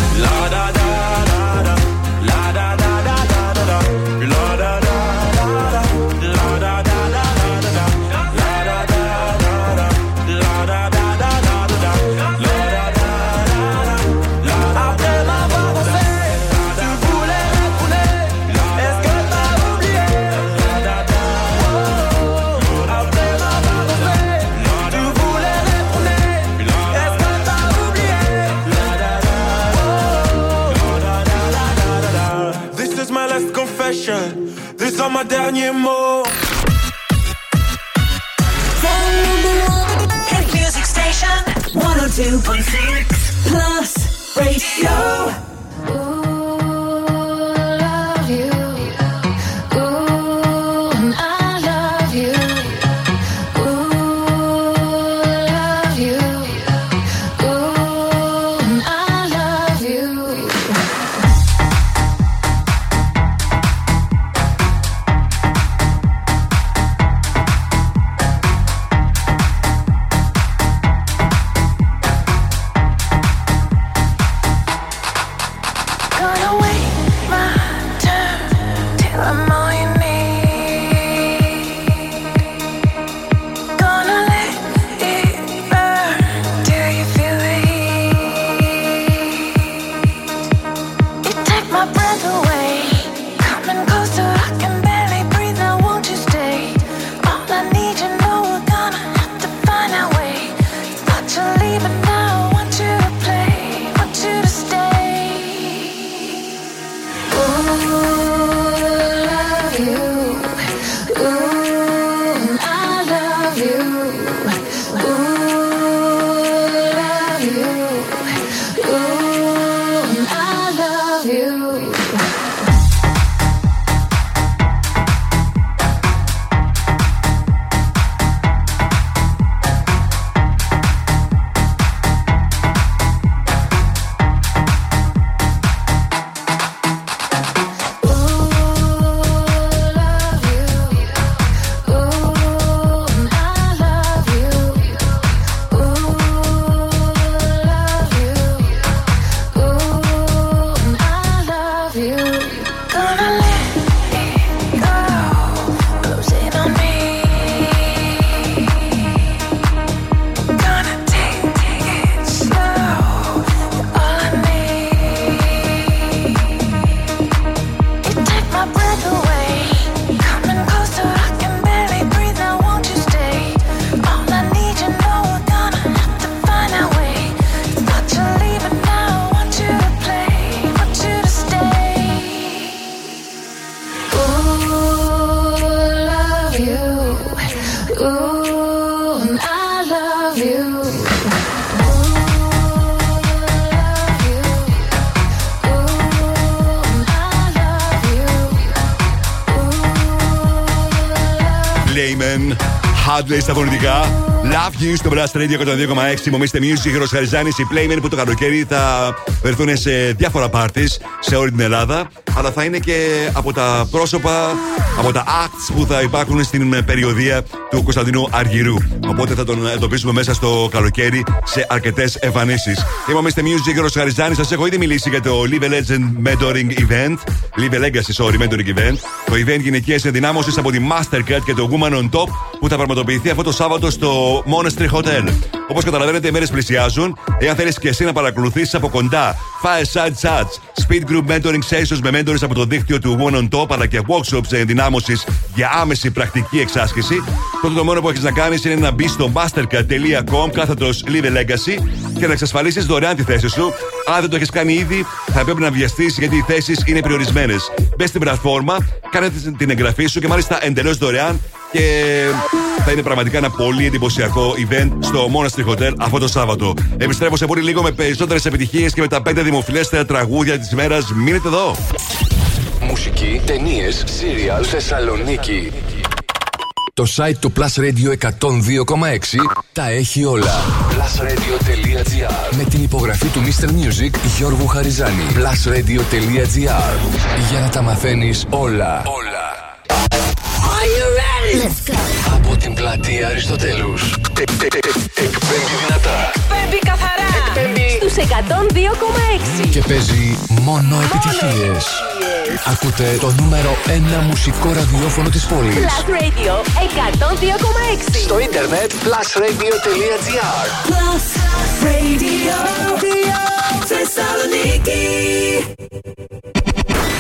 не мог Hadley στα φωνητικά. Love you στο Blast Radio 102,6. Μομίστε Music, Χειρο Χαριζάνης, οι Playmen που το καλοκαίρι θα βρεθούν σε διάφορα parties σε όλη την Ελλάδα. Αλλά θα είναι και από τα πρόσωπα, από τα acts που θα υπάρχουν στην περιοδία του Κωνσταντινού Αργυρού. Οπότε θα τον εντοπίσουμε μέσα στο καλοκαίρι σε αρκετές εμφανίσεις. Είμαστε Music, Χειρο Χαριζάνης. Σας έχω ήδη μιλήσει για το Live a Legend Mentoring Event. Live a Legacy, sorry, Mentoring Event. Το event γυναικεία ενδυνάμωση από τη Mastercard και το Woman on Top που θα πραγματοποιηθεί αυτό το Σάββατο στο Monastery Hotel. Όπως καταλαβαίνετε, οι μέρες πλησιάζουν. Εάν θέλεις και εσύ να παρακολουθήσεις από κοντά Fireside Chats, Speed Group Mentoring Sessions με mentors από το δίκτυο του Woman on Top αλλά και workshops ενδυνάμωσης για άμεση πρακτική εξάσκηση, τότε το μόνο που έχεις να κάνεις είναι να μπεις στο mastercard.com κάθετος Live a Legacy και να εξασφαλίσεις δωρεάν τη θέση σου. Αν δεν το έχεις κάνει ήδη, θα πρέπει να βιαστείς γιατί οι θέσεις είναι περιορισμένες. Μπες στην πλατφόρμα, κάνε την εγγραφή σου και μάλιστα εντελώς δωρεάν και θα είναι πραγματικά ένα πολύ εντυπωσιακό event στο Monastery Hotel αυτό το Σάββατο. Επιστρέφω σε πολύ λίγο με περισσότερες επιτυχίες και με τα 5 δημοφιλέστερα τραγούδια της ημέρα. Μείνετε εδώ. Μουσική, ταινίες, σύριαλ, Θεσσαλονίκη. Το site του Plus Radio 102,6 τα έχει όλα. Plusradio.gr Με την υπογραφή του Mr. Music Γιώργου Χαριζάνη. Plusradio.gr Για να τα μαθαίνεις όλα. Όλα. Are you ready? Let's go. Από την πλατεία Αριστοτέλους. Εκπέμπει δυνατά. Εκπέμπει καθαρά. Στους 102,6. Και παίζει μόνο επιτυχίες. Ακούτε το νούμερο 1 μουσικό ραδιόφωνο της πόλης. Plus Radio 102,6. Στο ίντερνετ plusradio.gr Plus Radio. Θεσσαλονίκη.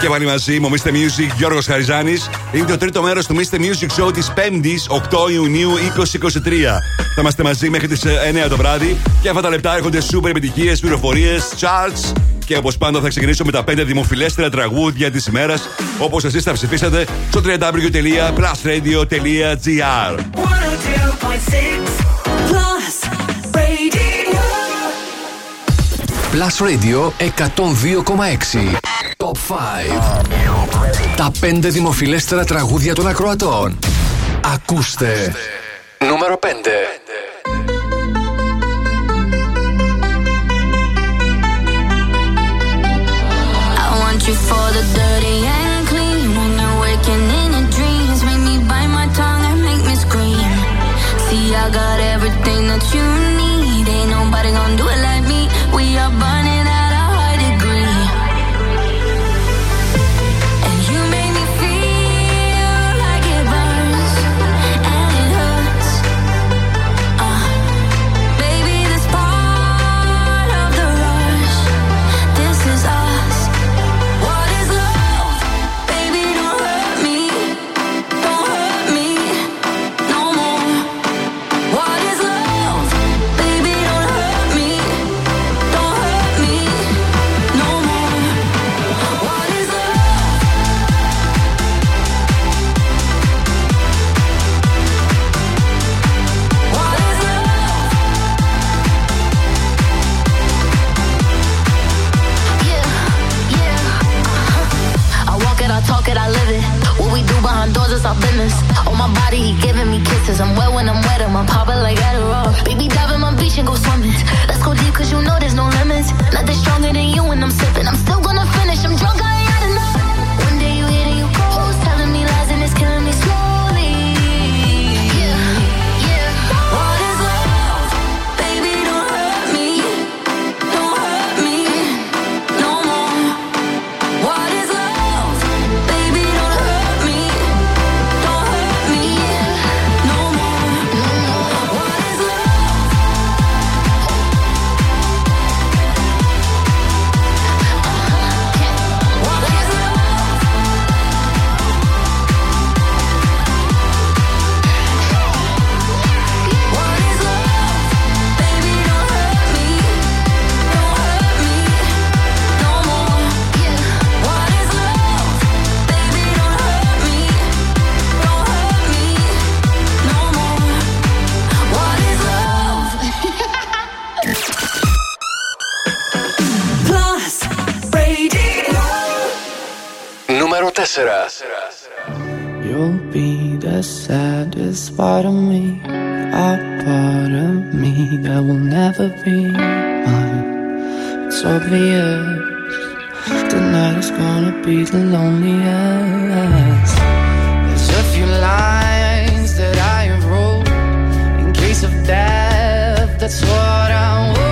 Και πάλι μαζί μου, Mr. Music, Γιώργος Χαριζάνης. Είναι το τρίτο μέρος του Mr. Music Show της 5ης, 8 Ιουνίου 2023. Θα είμαστε μαζί μέχρι τις ε, 9 το βράδυ και αυτά τα λεπτά έρχονται σούπερ επιτυχίες, πληροφορίες, charts και όπως πάντα θα ξεκινήσω με τα 5 δημοφιλέστερα τραγούδια της ημέρας όπως εσείς θα ψηφίσατε στο www.plusradio.gr 102.6 Plus Radio. Plus Radio 102,6. Top 5. Τα 5 δημοφιλέστερα τραγούδια των ακροατών. Ακούστε. Νούμερο 5. I want you for the dirty doors our business. On my body, he giving me kisses. I'm wet when I'm wet, I'm popping like Adderall. Baby, dive in my beach and go swimming. Let's go deep, cause you know there's no limits. Nothing stronger than you when I'm sipping. I'm still gonna finish, será. You'll be the saddest part of me, a part of me that will never be mine. It's obvious tonight is gonna be the loneliest. There's a few lines that I have wrote in case of death. That's what I want.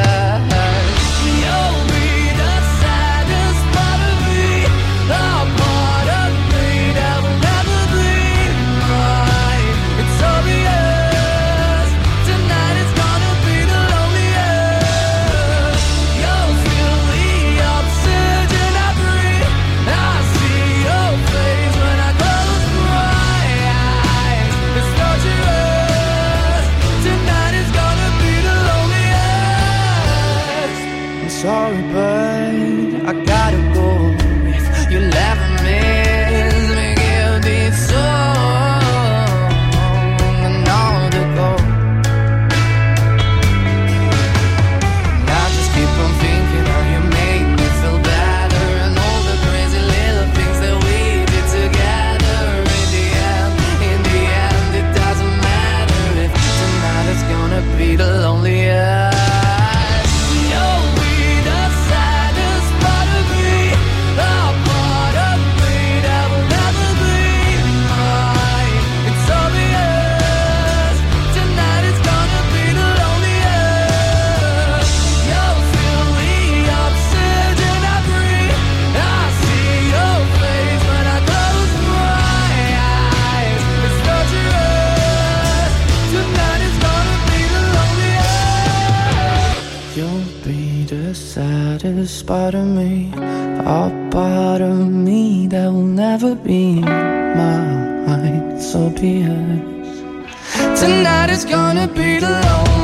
Never be mine. So be. Tonight is gonna be the loneliest.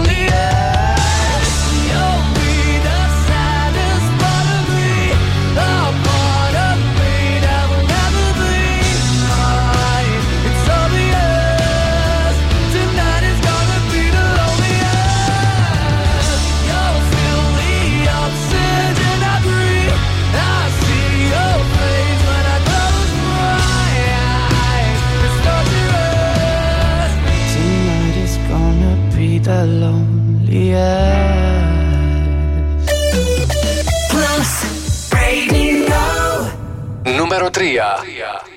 Νούμερο 3.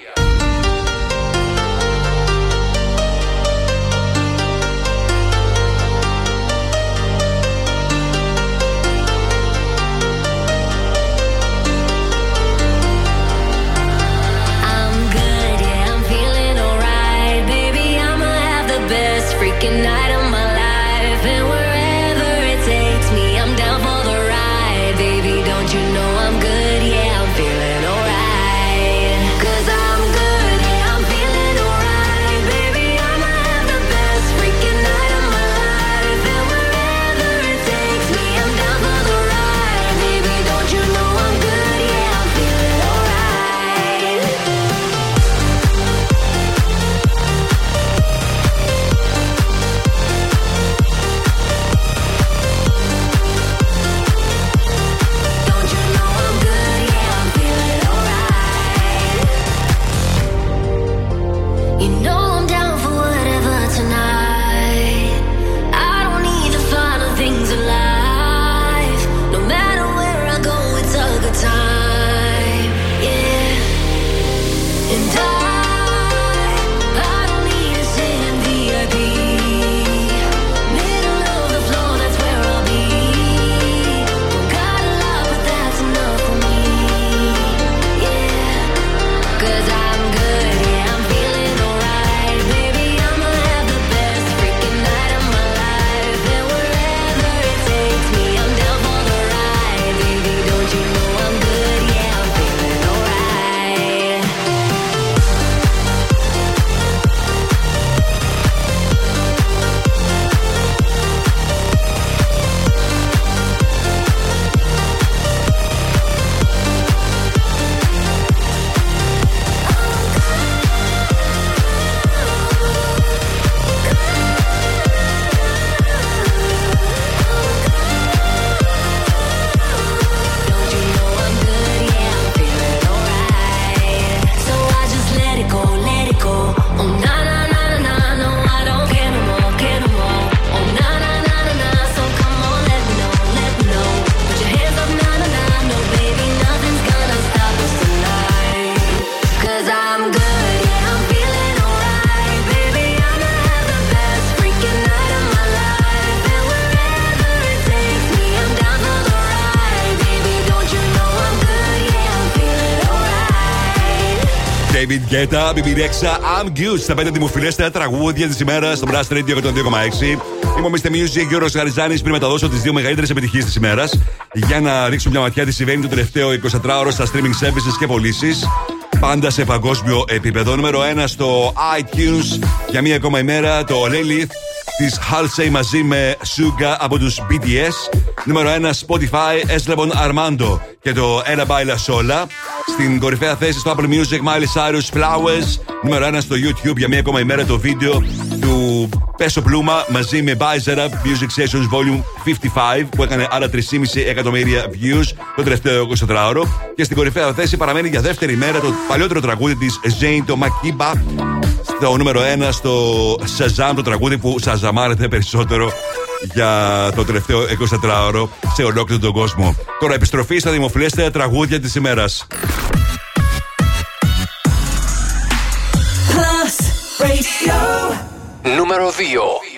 David Guetta, BB Rexha, I'm Good. Στα πέντε δημοφιλέστερα τραγούδια της ημέρας στο Blast Radio 102,6. Είμαι ο Mr. Music και ο Ρος Χαριζάνης πριν μεταδώσω τις δύο μεγαλύτερες επιτυχίες της ημέρας. Για να ρίξουμε μια ματιά τι συμβαίνει το τελευταίο 24ωρο στα streaming services και πωλήσεις. Πάντα σε παγκόσμιο επίπεδο. Νούμερο 1 στο iTunes για μία ακόμα ημέρα το Lilith της Halsey μαζί με Suga από τους BTS. Νούμερο 1 Spotify Eslebon Armando και το Ella Baila Sola. Στην κορυφαία θέση στο Apple Music Miley Cyrus Flowers. Νούμερο 1 στο YouTube για μία ακόμα ημέρα το βίντεο του Πέσο Πλούμα μαζί με Bizer Up Music Sessions Volume 55 που έκανε άλλα 3,5 εκατομμύρια views το τελευταίο 24ωρο. Και στην κορυφαία θέση παραμένει για δεύτερη μέρα το παλιότερο τραγούδι της Jane, το Makiba. Στο νούμερο 1 στο Shazam, το τραγούδι που σαζαμάρεται περισσότερο για το τελευταίο 24ωρο σε ολόκληρο τον κόσμο. Τώρα επιστροφή στα δημοφιλέστερα τραγούδια της ημέρας. Radio. Νούμερο 2.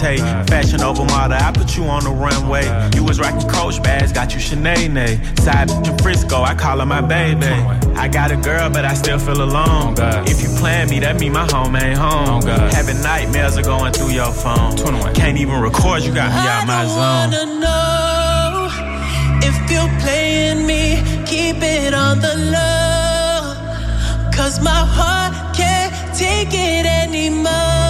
Leontay. Fashion over model, I put you on the runway. You was rocking Coach bags, got you Sinead. Side bitch in Frisco, I call her my baby. I got a girl, but I still feel alone. If you plan me, that mean my home ain't home. Having nightmares are going through your phone. Can't even record, you got me out my zone. wanna know if you're playing me, keep it on the low. Cause my heart can't take it anymore.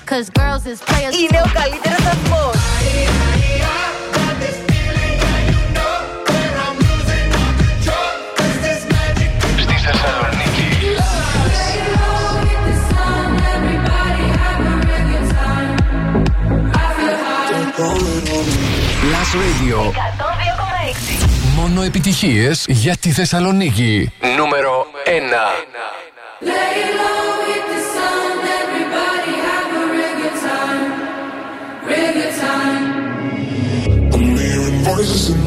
cause girls is players too. Είναι ο καλύτερος σταθμός. Στη Θεσσαλονίκη. Plus Radio. Μόνο επιτυχίες για τη Θεσσαλονίκη. Νούμερο 1.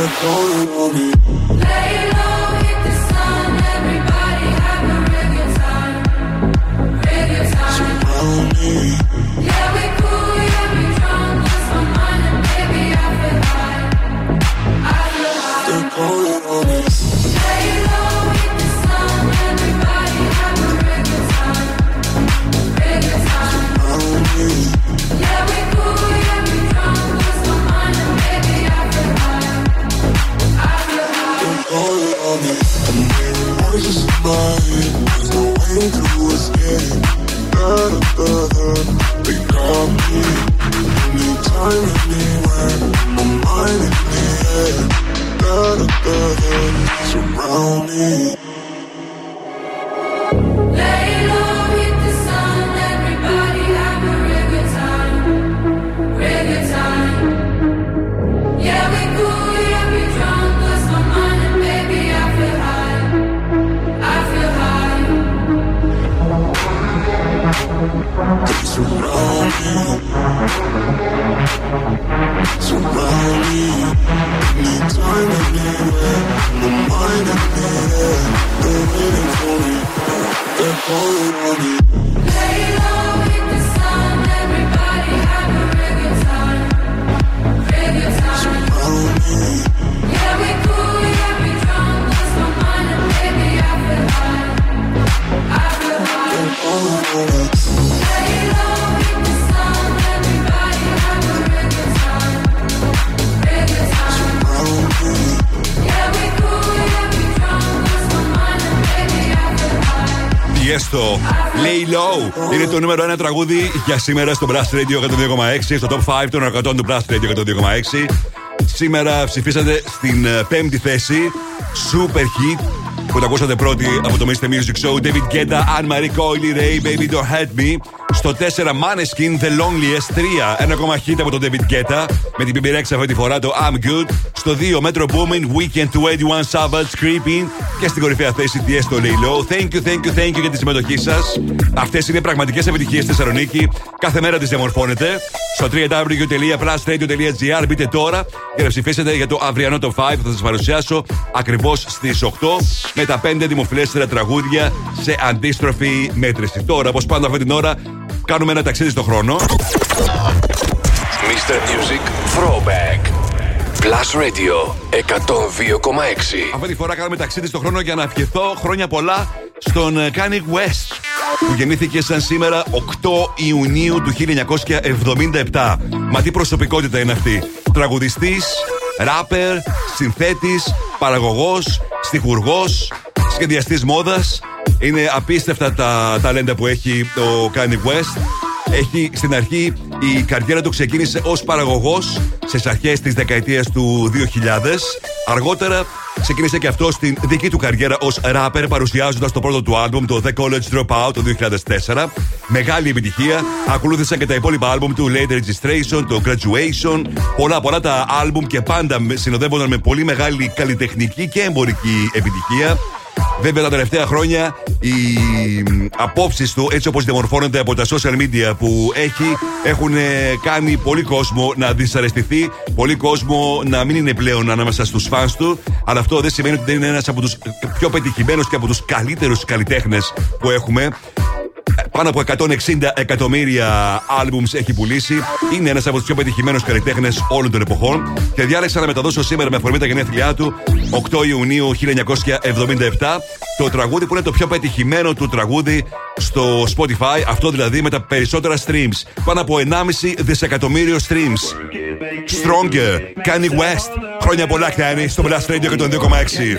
the corner on me. Layla. Surrounded, need time Lay Low. Είναι το νούμερο 1 τραγούδι για σήμερα στο Blast Radio 102,6. Στο top 5 των 100 του Blast Radio 102,6. Σήμερα ψηφίσατε στην ε, πέμπτη θέση Super Hit που το ακούσατε πρώτοι από το Mr. Music Show David Guetta, Anne Marie Coily, Ray, Baby Don't Hurt Me Στο 4 Maneskin The Loneliest 3. Ένα ακόμα hit από τον David Guetta. Με την BB αυτή τη φορά το I'm Good. Στο 2 Metro Booming Weekend to 81 Sabbath Creeping. Και στην κορυφαία θέση DS το Lilo. Thank you, thank you, thank you για τη συμμετοχή σας. Αυτές είναι πραγματικές επιτυχίες στη Θεσσαλονίκη. Κάθε μέρα τις διαμορφώνετε. Στο www.plusradio.gr μπείτε τώρα για να ψηφίσετε για το αυριανό το 5 που θα σας παρουσιάσω ακριβώς στις 8 με τα 5 δημοφιλέστερα τραγούδια σε αντίστροφη μέτρηση. Τώρα, όπως πάντα αυτή την ώρα, κάνουμε ένα ταξίδι στον χρόνο. Mr. Music Throwback. Plus Radio 102,6. Αυτή τη φορά κάνουμε ταξίδι στον χρόνο για να ευχηθώ χρόνια πολλά στον ε, Kanye West που γεννήθηκε σαν σήμερα 8 Ιουνίου του 1977. Μα τι προσωπικότητα είναι αυτή. Τραγουδιστής, ράπερ, συνθέτης, παραγωγός, στιχουργός, σχεδιαστής μόδας. Είναι απίστευτα τα ταλέντα που έχει ο Kanye West. Έχει στην αρχή η καριέρα του ξεκίνησε ως παραγωγός στις αρχές της δεκαετίας του 2000. Αργότερα ξεκίνησε και αυτό στην δική του καριέρα ως rapper παρουσιάζοντας το πρώτο του άλμπουμ το The College Dropout το 2004. Μεγάλη επιτυχία. Ακολούθησαν και τα υπόλοιπα άλμπουμ του Late Registration, το Graduation. Πολλά πολλά τα άλμπουμ και πάντα συνοδεύονταν με πολύ μεγάλη καλλιτεχνική και εμπορική επιτυχία. Βέβαια τα τελευταία χρόνια οι απόψεις του, έτσι όπως διαμορφώνονται από τα social media που έχει, έχουν ε, κάνει πολύ κόσμο να δυσαρεστηθεί, πολύ κόσμο να μην είναι πλέον ανάμεσα στους φαν του. Αλλά αυτό δεν σημαίνει ότι δεν είναι ένας από τους πιο πετυχημένους και από τους καλύτερους καλλιτέχνες που έχουμε. Πάνω από 160 εκατομμύρια albums έχει πουλήσει. Είναι ένα από του πιο πετυχημένου καλλιτέχνε όλων των εποχών. Και διάλεξα να μεταδώσω σήμερα με αφορμή τα γενέθλιά του, 8 Ιουνίου 1977, το τραγούδι που είναι το πιο πετυχημένο του τραγούδι στο Spotify. Αυτό δηλαδή με τα περισσότερα streams. Πάνω από 1,5 δισεκατομμύριο streams. Stronger, Kanye West. Χρόνια πολλά, Kanye, στο Blast Radio και τον 2,6.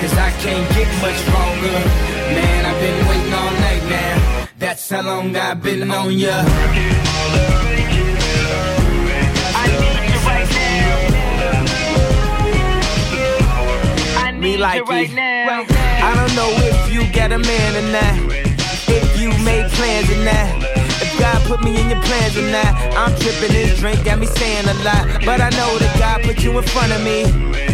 cause I can't get much stronger. Man, I've been waiting all night now. That's how long I've been on ya. Me like it. Right now. I don't know if you got a man or not. If you made plans or not. If God put me in your plans or not. I'm tripping this drink, got me saying a lot. But I know that God put you in front of me.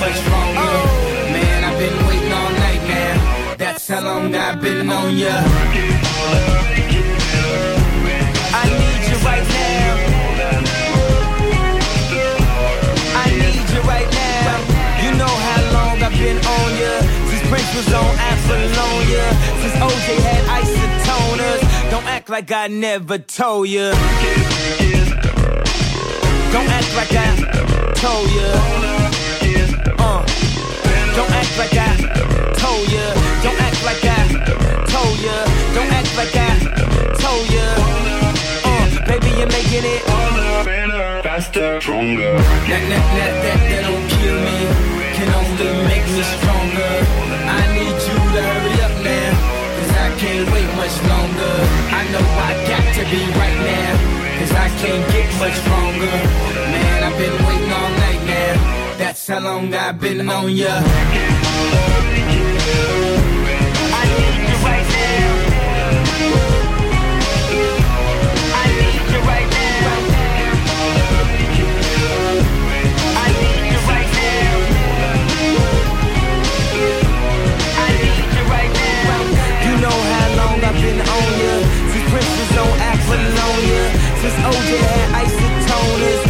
Much stronger. Oh. Man, I've been waiting all night now. That's how long I've been on ya. I need you right now. I need you right now. You know how long I've been on ya. Since Prince was on Apollonia. Since OJ had isotoners. Don't act like I never told ya. Don't act like I told ya. Don't act like I told ya. Don't act like I told ya. Don't act like I told ya. Uh, baby, you're making it Faster, stronger. That, that, that, that, that don't kill me. Can only make me stronger. I need you to hurry up now. Cause I can't wait much longer. I know I got to be right now. Cause I can't get much stronger. Man, I've been waiting all. That's how long I've been on ya. I need you right now. I need you right now. I need you right now. I need you right now. You know how long I've been on ya. Since Prince was on. Since OJ had isotoners.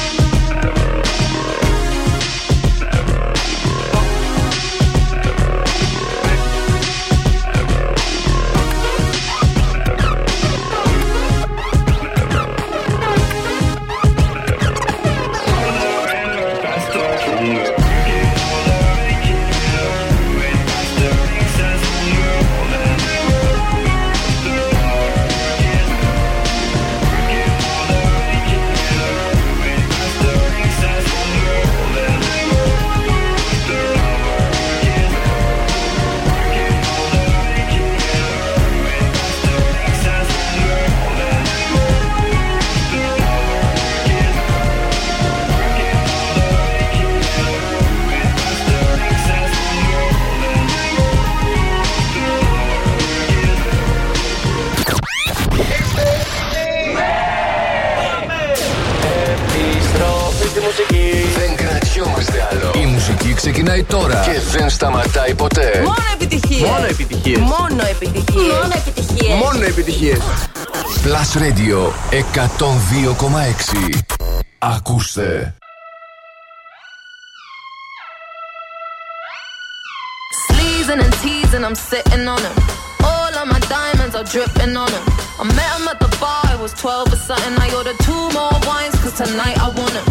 Ξεκινάει τώρα και δεν σταματάει ποτέ. Μόνο επιτυχίες. Μόνο επιτυχίες. Μόνο επιτυχίες. Μόνο επιτυχίες. Μόνο επιτυχίες. Plus Radio 102,6. Ακούστε. Sleezing and teasing, I'm sitting on him. All of my diamonds are dripping on him. I met him at the bar, I was 12 or something. I ordered two more wines, cause tonight I want him.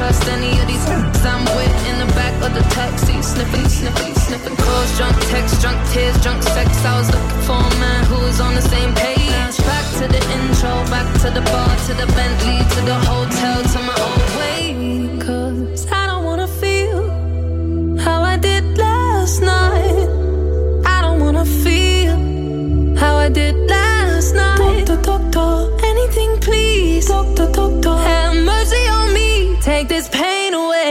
Trust any of these f***s I'm with in the back of the taxi, sniffing, sniffing, sniffing. Calls, drunk texts, drunk tears, drunk sex. I was looking for a man who was on the same page. Back to the intro, back to the bar, to the Bentley, to the hotel, to my old way. Cause I don't wanna feel how I did last night. I don't wanna feel how I did last night. Doctor, doctor, anything please. Doctor, doctor,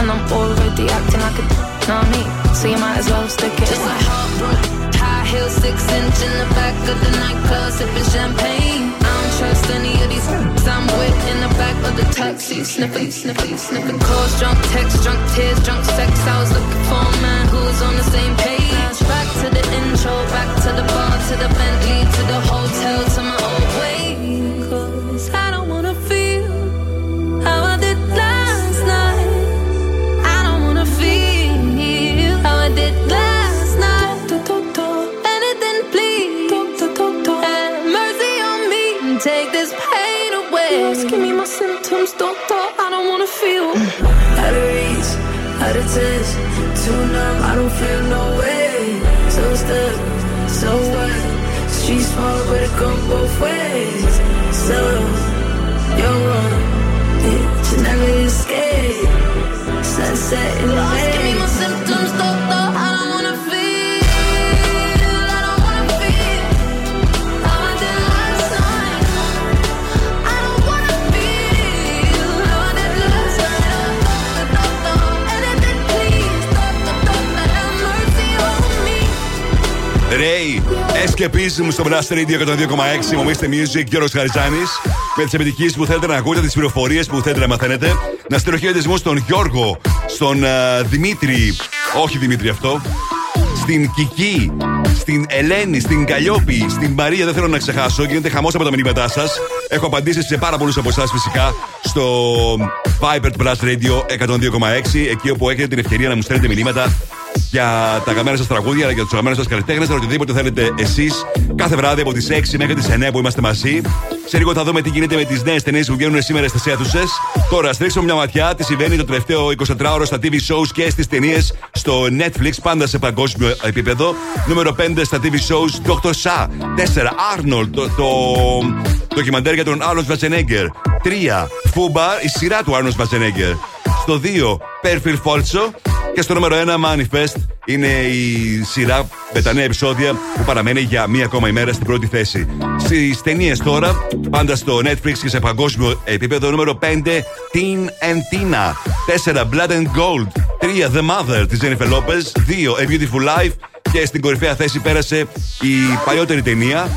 And I'm already acting like a not me, so you might as well stick it. Just a heartbroken high heel, six inch in the back of the nightclub, sipping champagne. I don't trust any of these f***s I'm with in the back of the taxi, sniffing, sniffing, sniffing. Calls, drunk texts, drunk tears, drunk sex. I was looking for a man who was on the same page. Back to the intro, back to the bar, to the Bentley, to the hotel, to my too numb, I don't feel no way. So stuck, so what? Street small, but it go both ways. So you're wrong, yeah, you never escape. Sunset in the Ray, escapism στο Blast Radio 102,6. Μομίστε Music, Γιώργος Χαριζάνης. Με τις επιτυχίες που θέλετε να ακούτε, τις πληροφορίες που θέλετε να μαθαίνετε. Να στείλω χαιρετισμούς στον Γιώργο, στον α, Δημήτρη. Όχι Δημήτρη αυτό. Στην Κική, στην Ελένη, στην Καλλιόπη, στην Μαρία. Δεν θέλω να ξεχάσω. Γίνεται χαμός από τα μηνύματά σας. Έχω απαντήσεις σε πάρα πολλούς από εσάς φυσικά στο Viber του Blast Radio 102,6. Εκεί όπου έχετε την ευκαιρία να μου στέλνετε μηνύματα για τα αγαπημένα σας τραγούδια, αλλά για τους αγαπημένου σας καλλιτέχνες, για οτιδήποτε θέλετε εσείς. Κάθε βράδυ από τις 6 μέχρι τις 9 που είμαστε μαζί. Σε λίγο θα δούμε τι γίνεται με τις νέες ταινίες που βγαίνουν σήμερα στις αίθουσες. Τώρα, στρίξουμε μια ματιά τι συμβαίνει το τελευταίο 24ωρο στα TV shows και στις ταινίες στο Netflix, πάντα σε παγκόσμιο επίπεδο. Νούμερο 5 στα TV shows Dr. Sa. 4 Arnold, το, το ντοκιμαντέρ για τον Arnold Schwarzenegger. 3 Fubar, η σειρά του Arnold Schwarzenegger. Στο 2 Perfil Folso. Και στο νούμερο 1 Manifest είναι η σειρά με τα νέα επεισόδια που παραμένει για μία ακόμα ημέρα στην πρώτη θέση. Στις ταινίες τώρα, πάντα στο Netflix και σε παγκόσμιο επίπεδο, νούμερο 5 Teen and Tina. 4 Blood and Gold. 3 The Mother της Jennifer Lopez. 2 A Beautiful Life. Και στην κορυφαία θέση πέρασε η παλιότερη ταινία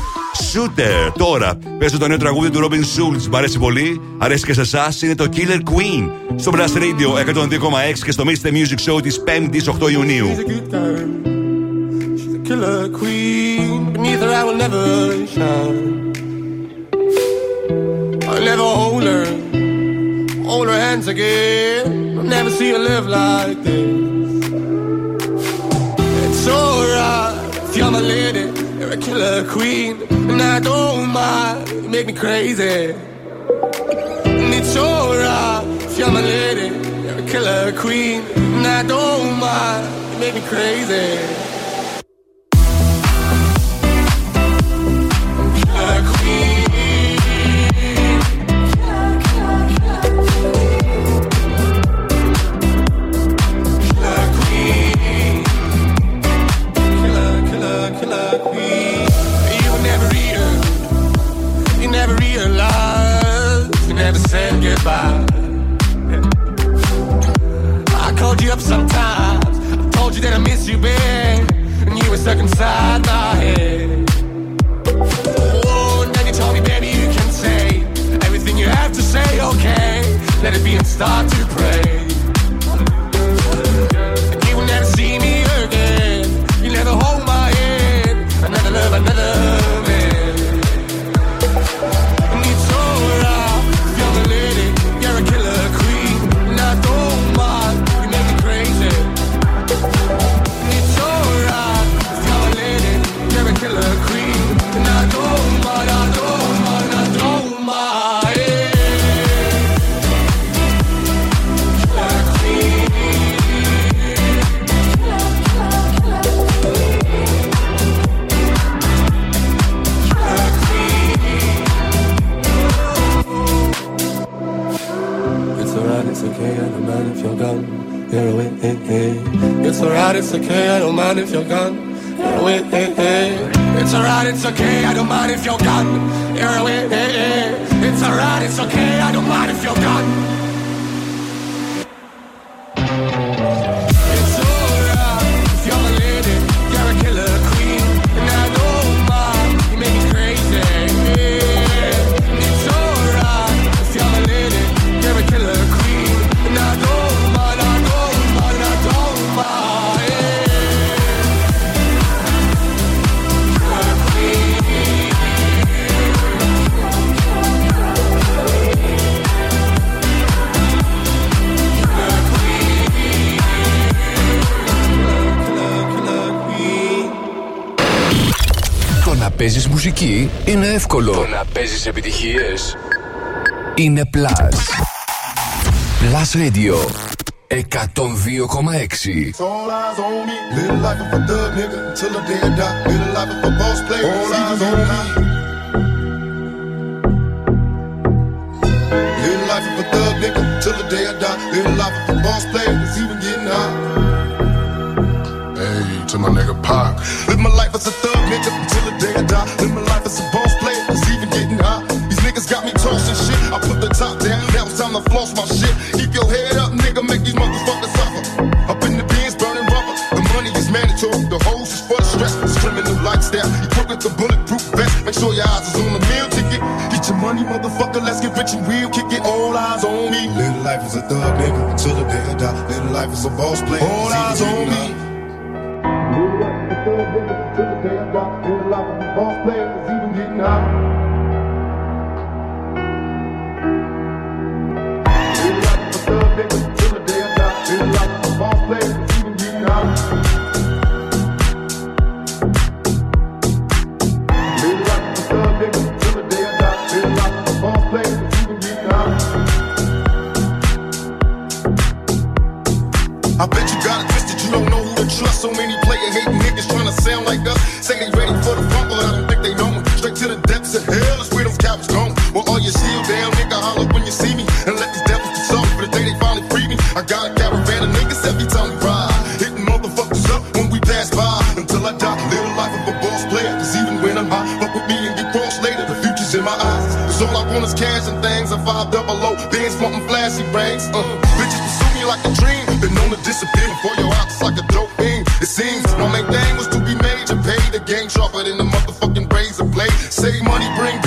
Shooter. Τώρα παίζω το νέο τραγούδι του Robin Schulz. Μ' αρέσει πολύ. Αρέσει και σε εσά. Είναι το Killer Queen. Στο Blast Radio 102,6 και στο Mr. Music Show τη 5η 8 Ιουνίου. killer queen. Beneath her, I will never shine. I'll never hold her, hold her hands again. I'll never see her live like this. It's alright if you're my lady, you're a killer queen, and I don't mind. You make me crazy. And it's alright if you're my lady, you're a killer queen, and I don't mind. You make me crazy. επιτυχίες είναι Plus. Plus Radio 102,6 All eyes on me, little life of a thug nigga Till the day I die, little life of a boss player All eyes on me Little life of a thug nigga Till the day I die, little life of a boss player It's even Pablo, bands something flashy rings. Uh, bitches pursue me like a dream, been known to disappear before your eyes, like a dope beam. It seems my main thing was to be major, paid the game sharper than the motherfucking razor blade. Save money, bring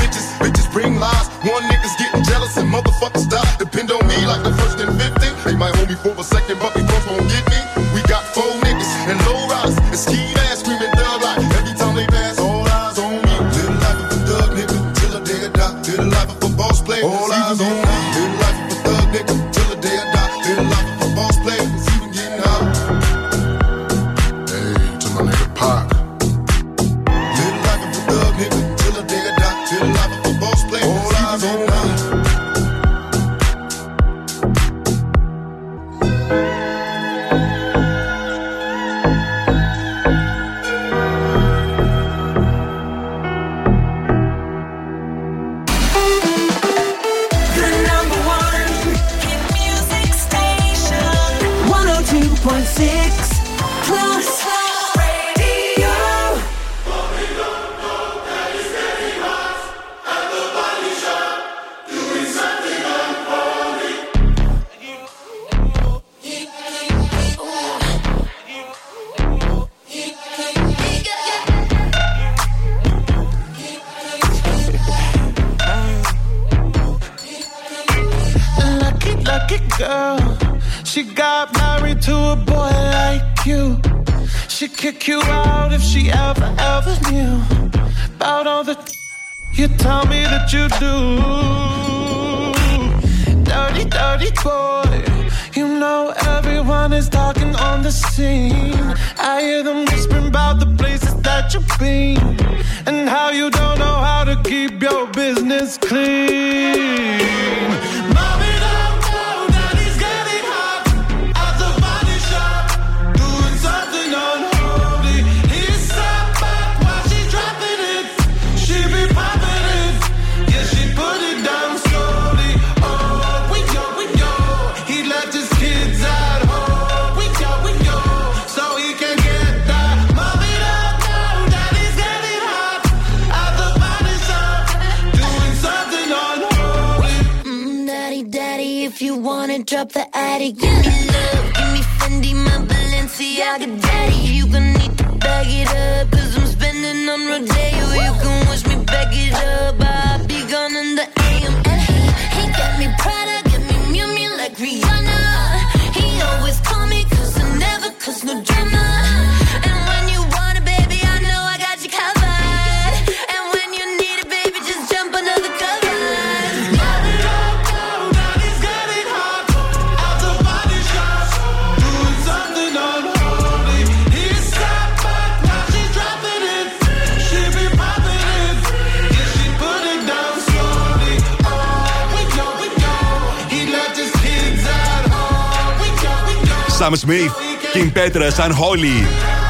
Kim Petras, Unholy.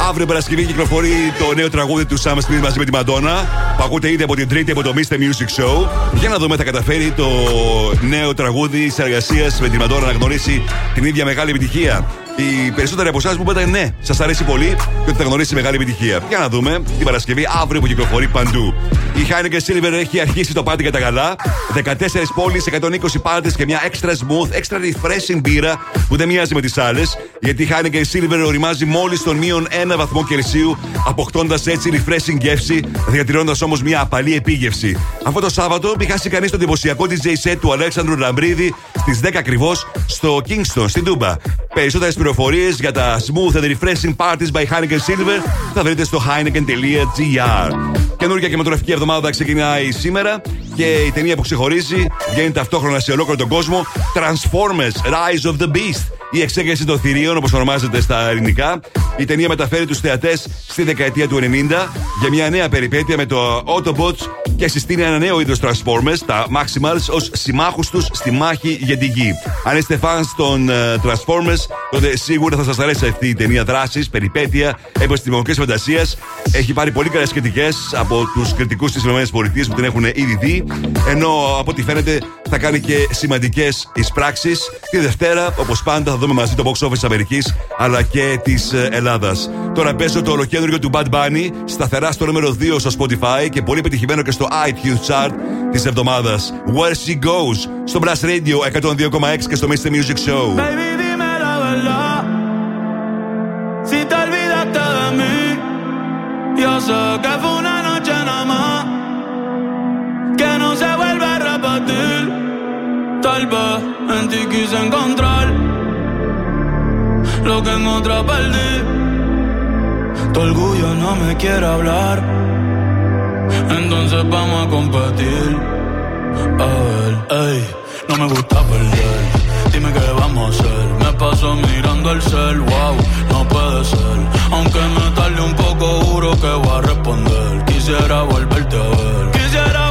Αύριο Παρασκευή κυκλοφορεί το νέο τραγούδι του Sam Smith μαζί με τη Μαντόνα. Που ακούτε ήδη από την Τρίτη από το Mr. Music Show. Για να δούμε, θα καταφέρει το νέο τραγούδι της εργασίας με τη Μαντόνα να γνωρίσει την ίδια μεγάλη επιτυχία. Οι περισσότεροι από εσάς μου είπατε ναι, σας αρέσει πολύ και ότι θα γνωρίσει μεγάλη επιτυχία. Για να δούμε την Παρασκευή αύριο που κυκλοφορεί παντού. Η Heineken Silver έχει αρχίσει το πάρτι για τα καλά. 14 πόλεις, 120 πάρτι και μια extra smooth, extra refreshing μπύρα που δεν μοιάζει με τις άλλες. Γιατί η Heineken Silver οριμάζει μόλις τον μείον 1 βαθμό Κελσίου, αποκτώντας έτσι refreshing γεύση, διατηρώντας όμως μια απαλή επίγευση. Αυτό το Σάββατο μη χάσει κανείς το εντυπωσιακό DJ set του Αλέξανδρου Λαμπρίδη στις 10 ακριβώς στο Kingston, στην Τούμπα. Περισσότερες πληροφορίες για τα smooth and refreshing parties by Heineken Silver θα βρείτε στο heineken.gr. Καινούργια κινηματογραφική εβδομάδα ξεκινάει σήμερα και η ταινία που ξεχωρίζει βγαίνει ταυτόχρονα σε ολόκληρο τον κόσμο Transformers Rise of the Beast. Η εξέγερση των θηρίων, όπως ονομάζεται στα ελληνικά. Η ταινία μεταφέρει τους θεατές στη δεκαετία του 90 για μια νέα περιπέτεια με το Autobots και συστήνει ένα νέο είδος Transformers, τα Maximals, ως συμμάχους τους στη μάχη για την γη. Αν είστε fans των ε, Transformers, τότε σίγουρα θα σας αρέσει αυτή η ταινία δράσης, περιπέτεια, επιστημονικής φαντασίας. Έχει πάρει πολύ καλές κριτικές από τους κριτικούς της ΗΠΑ που την έχουν ήδη δει. Ενώ από ό,τι φαίνεται θα κάνει και σημαντικές εισπράξεις. Τη Δευτέρα, όπως πάντα, θα δούμε μαζί το box office Αμερικής αλλά και της Ελλάδας. Τώρα παίζω το ολοκέντρο του Bad Bunny σταθερά στο νούμερο 2 στο Spotify και πολύ πετυχημένο και στο iTunes chart τη εβδομάδα. Where She Goes στο Blast Radio 102,6 και στο Mr. Music Show. Baby, dime la verdad. Si te olvidaste de mí, yo sé que fue una noche nada más. Que no se vuelve a repetir. Tal vez en ti quise encontrar lo que en otra perdí. Tu orgullo no me quiere hablar. Entonces vamos a competir. A ver, ey, no me gusta perder. Dime qué vamos a hacer. Me paso mirando el cel, wow, no puede ser. Aunque me tarde un poco, juro que voy a responder. Quisiera volverte a ver. Quisiera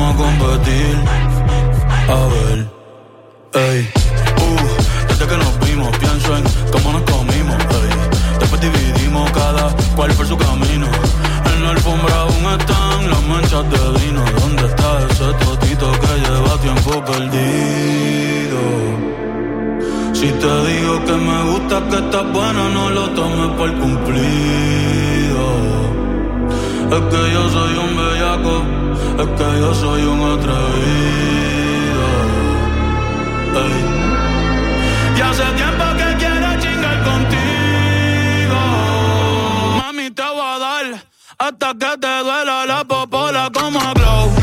vamos a competir. A ver, ey. Uh, desde que nos vimos, pienso en cómo nos comimos, ey. Después dividimos cada cual por su camino. En la alfombra aún están las manchas de vino. ¿Dónde está ese totito que lleva tiempo perdido? Si te digo que me gusta, que estás buena, no lo tomes por cumplido. Es que yo soy un bellaco, es que yo soy un atrevido. Y hace tiempo que quiero chingar contigo. Mami, te voy a dar hasta que te duela la popola como glow.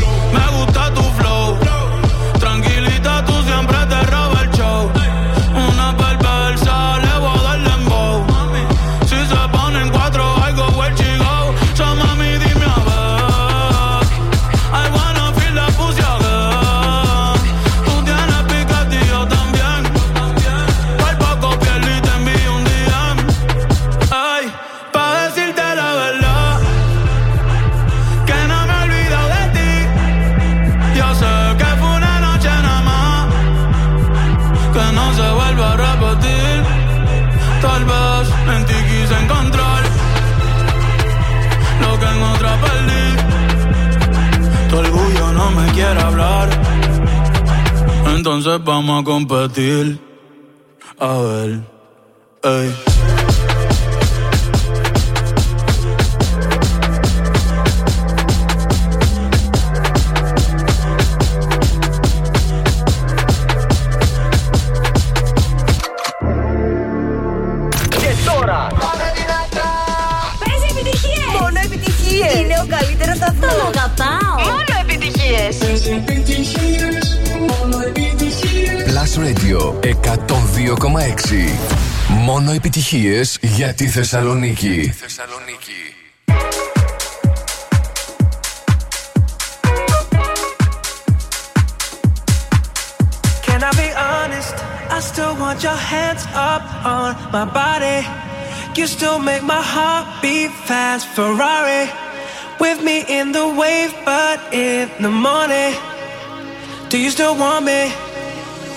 Entonces vamos a competir. A ver, ey. Plus Radio 102,6. Μόνο επιτυχίες για τη Θεσσαλονίκη. Can I be honest? I still want your hands up on my body. You still make my heart beat fast. Ferrari with me in the wave, but in the morning. Do you still want me?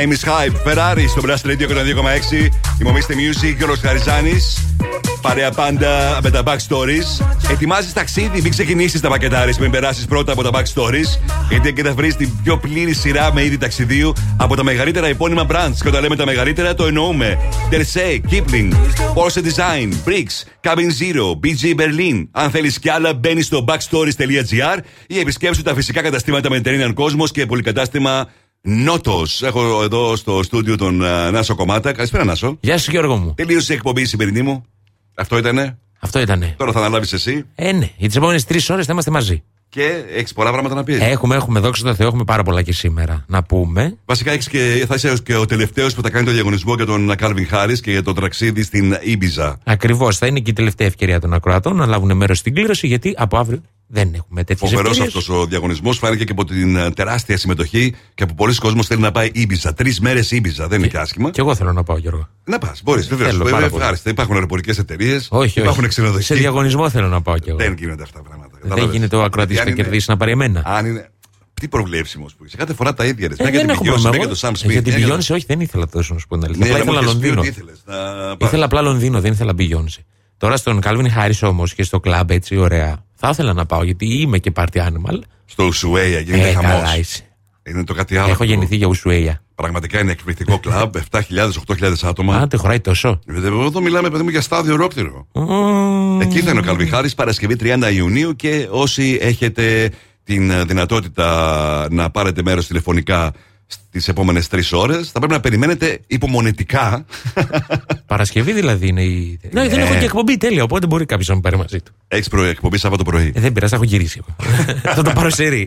James Hype, Ferrari στο Blast Radio 102,6. Ημομίστε Music, Γιώργο Χαριζάνης. Παρέα πάντα με τα backstories. Ετοιμάζεις ταξίδι, μην ξεκινήσεις τα πακετάρεις, μην περάσεις πρώτα από τα backstories. Γιατί εκεί θα βρεις την πιο πλήρη σειρά με είδη ταξιδίου από τα μεγαλύτερα επώνυμα brands. Και όταν λέμε τα μεγαλύτερα, το εννοούμε. Dersey, Kipling, Porsche Design, Bricks, Cabin Zero, BG Berlin. Αν θέλεις κι άλλα, μπαίνεις στο backstories.gr ή επισκέψου τα φυσικά καταστήματα Mediterranean Cosmos και πολυκατάστημα Νότος. Έχω εδώ στο στούντιο τον α, Νάσο Κομμάτα. Καλησπέρα, Νάσο. Γεια σου, Γιώργο μου. Τελείωσε η εκπομπή η σημερινή μου. Αυτό ήτανε; Αυτό ήτανε. Τώρα θα αναλάβεις εσύ. Ε, ναι. Για τις επόμενες τρεις ώρες θα είμαστε μαζί. Και έχεις πολλά πράγματα να πεις. Έχουμε, έχουμε, δόξα τω Θεώ, έχουμε πάρα πολλά και σήμερα να πούμε. Βασικά έχεις και, θα είσαι και ο τελευταίος που θα κάνει το διαγωνισμό για τον Κάλβιν Χάρη και για το ταξίδι στην Ήμπιζα. Ακριβώς. Θα είναι και η τελευταία ευκαιρία των ακροατών να λάβουν μέρος στην κλήρωση, γιατί από αύριο δεν έχουμε τέτοιες Φοβερός ευκαιρίες. αυτός ο διαγωνισμός. Φάνηκε και από την ε, τεράστια συμμετοχή και από πολλοί κόσμοι θέλει να πάει Ήμπιζα. Τρεις μέρες Ήμπιζα. Δεν είναι και άσχημα. Και εγώ θέλω να πάω, Γιώργο. Να πας, μπορείς. Βεβαίως. Θέλω πάρα πολύ. Ευχάριστα. Υπάρχουν αεροπορικές εταιρείες. Όχι, Υπάρχουν όχι. Σε ξενοδοχεία. διαγωνισμό θέλω να πάω κι εγώ. Δεν γίνονται αυτά τα πράγματα. Δεν Κατάλαβες. γίνεται ο ακροατής Γιατί να αν είναι- κερδίσει να πάρει εμένα. Αν είναι. Τι προβλέψιμος που είσαι. Κάθε φορά τα ίδια. ρε. Ε, Μια για δεν την έχω Beyoncé, πρόβλημα. μια για Εγώ- τον Sam ε, Smith. Για την μια για Beyoncé, όχι, δεν ήθελα τόσο να σου πω την αλήθεια. Ναι, Απλά αλλά μου ήθελα είχες πεις Λονδίνο. ότι ήθελες να πας. Ήθελα απλά Λονδίνο, δεν ήθελα Beyoncé. Τώρα στον Calvin Harris όμως και στο κλαμπ έτσι ωραία. Θα ήθελα να πάω γιατί είμαι και party animal. Στο Ουσουέια γίνεται Ε, χαμός. καλά είσαι. Είναι το κάτι άλλο. Έχω αυτό. γεννηθεί για Ουσουέια. Πραγματικά είναι εκπληκτικό κλαμπ. 7.000-8.000 άτομα. Α, δεν χωράει τόσο. Ε, Εδώ μιλάμε, παιδί μου, για στάδιο ολόκληρο. Εκεί θα είναι ο Καλβιν Χάρη Παρασκευή 30 Ιουνίου και όσοι έχετε την ε, δυνατότητα να πάρετε μέρος τηλεφωνικά στις επόμενες τρεις ώρες, θα πρέπει να περιμένετε υπομονετικά. Παρασκευή δηλαδή είναι η. Ναι, δεν Ναι. έχω και εκπομπή τέλεια, οπότε μπορεί κάποιος να με πάρει μαζί του. Έχεις εκπομπή Σάββατο πρωί; Ε, δεν πειράζει, θα έχω γυρίσει. θα το πάρω σε ρί.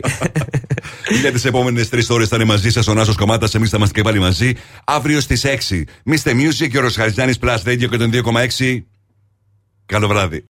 Για τις επόμενες τρεις ώρες θα είναι μαζί σας ο Νάσος Κομμάτας. Εμείς θα είμαστε και πάλι μαζί. Αύριο στις 6. Mr. Music και ο Ροσχαριζάνη Plus Radio και τον 2,6. Καλό βράδυ.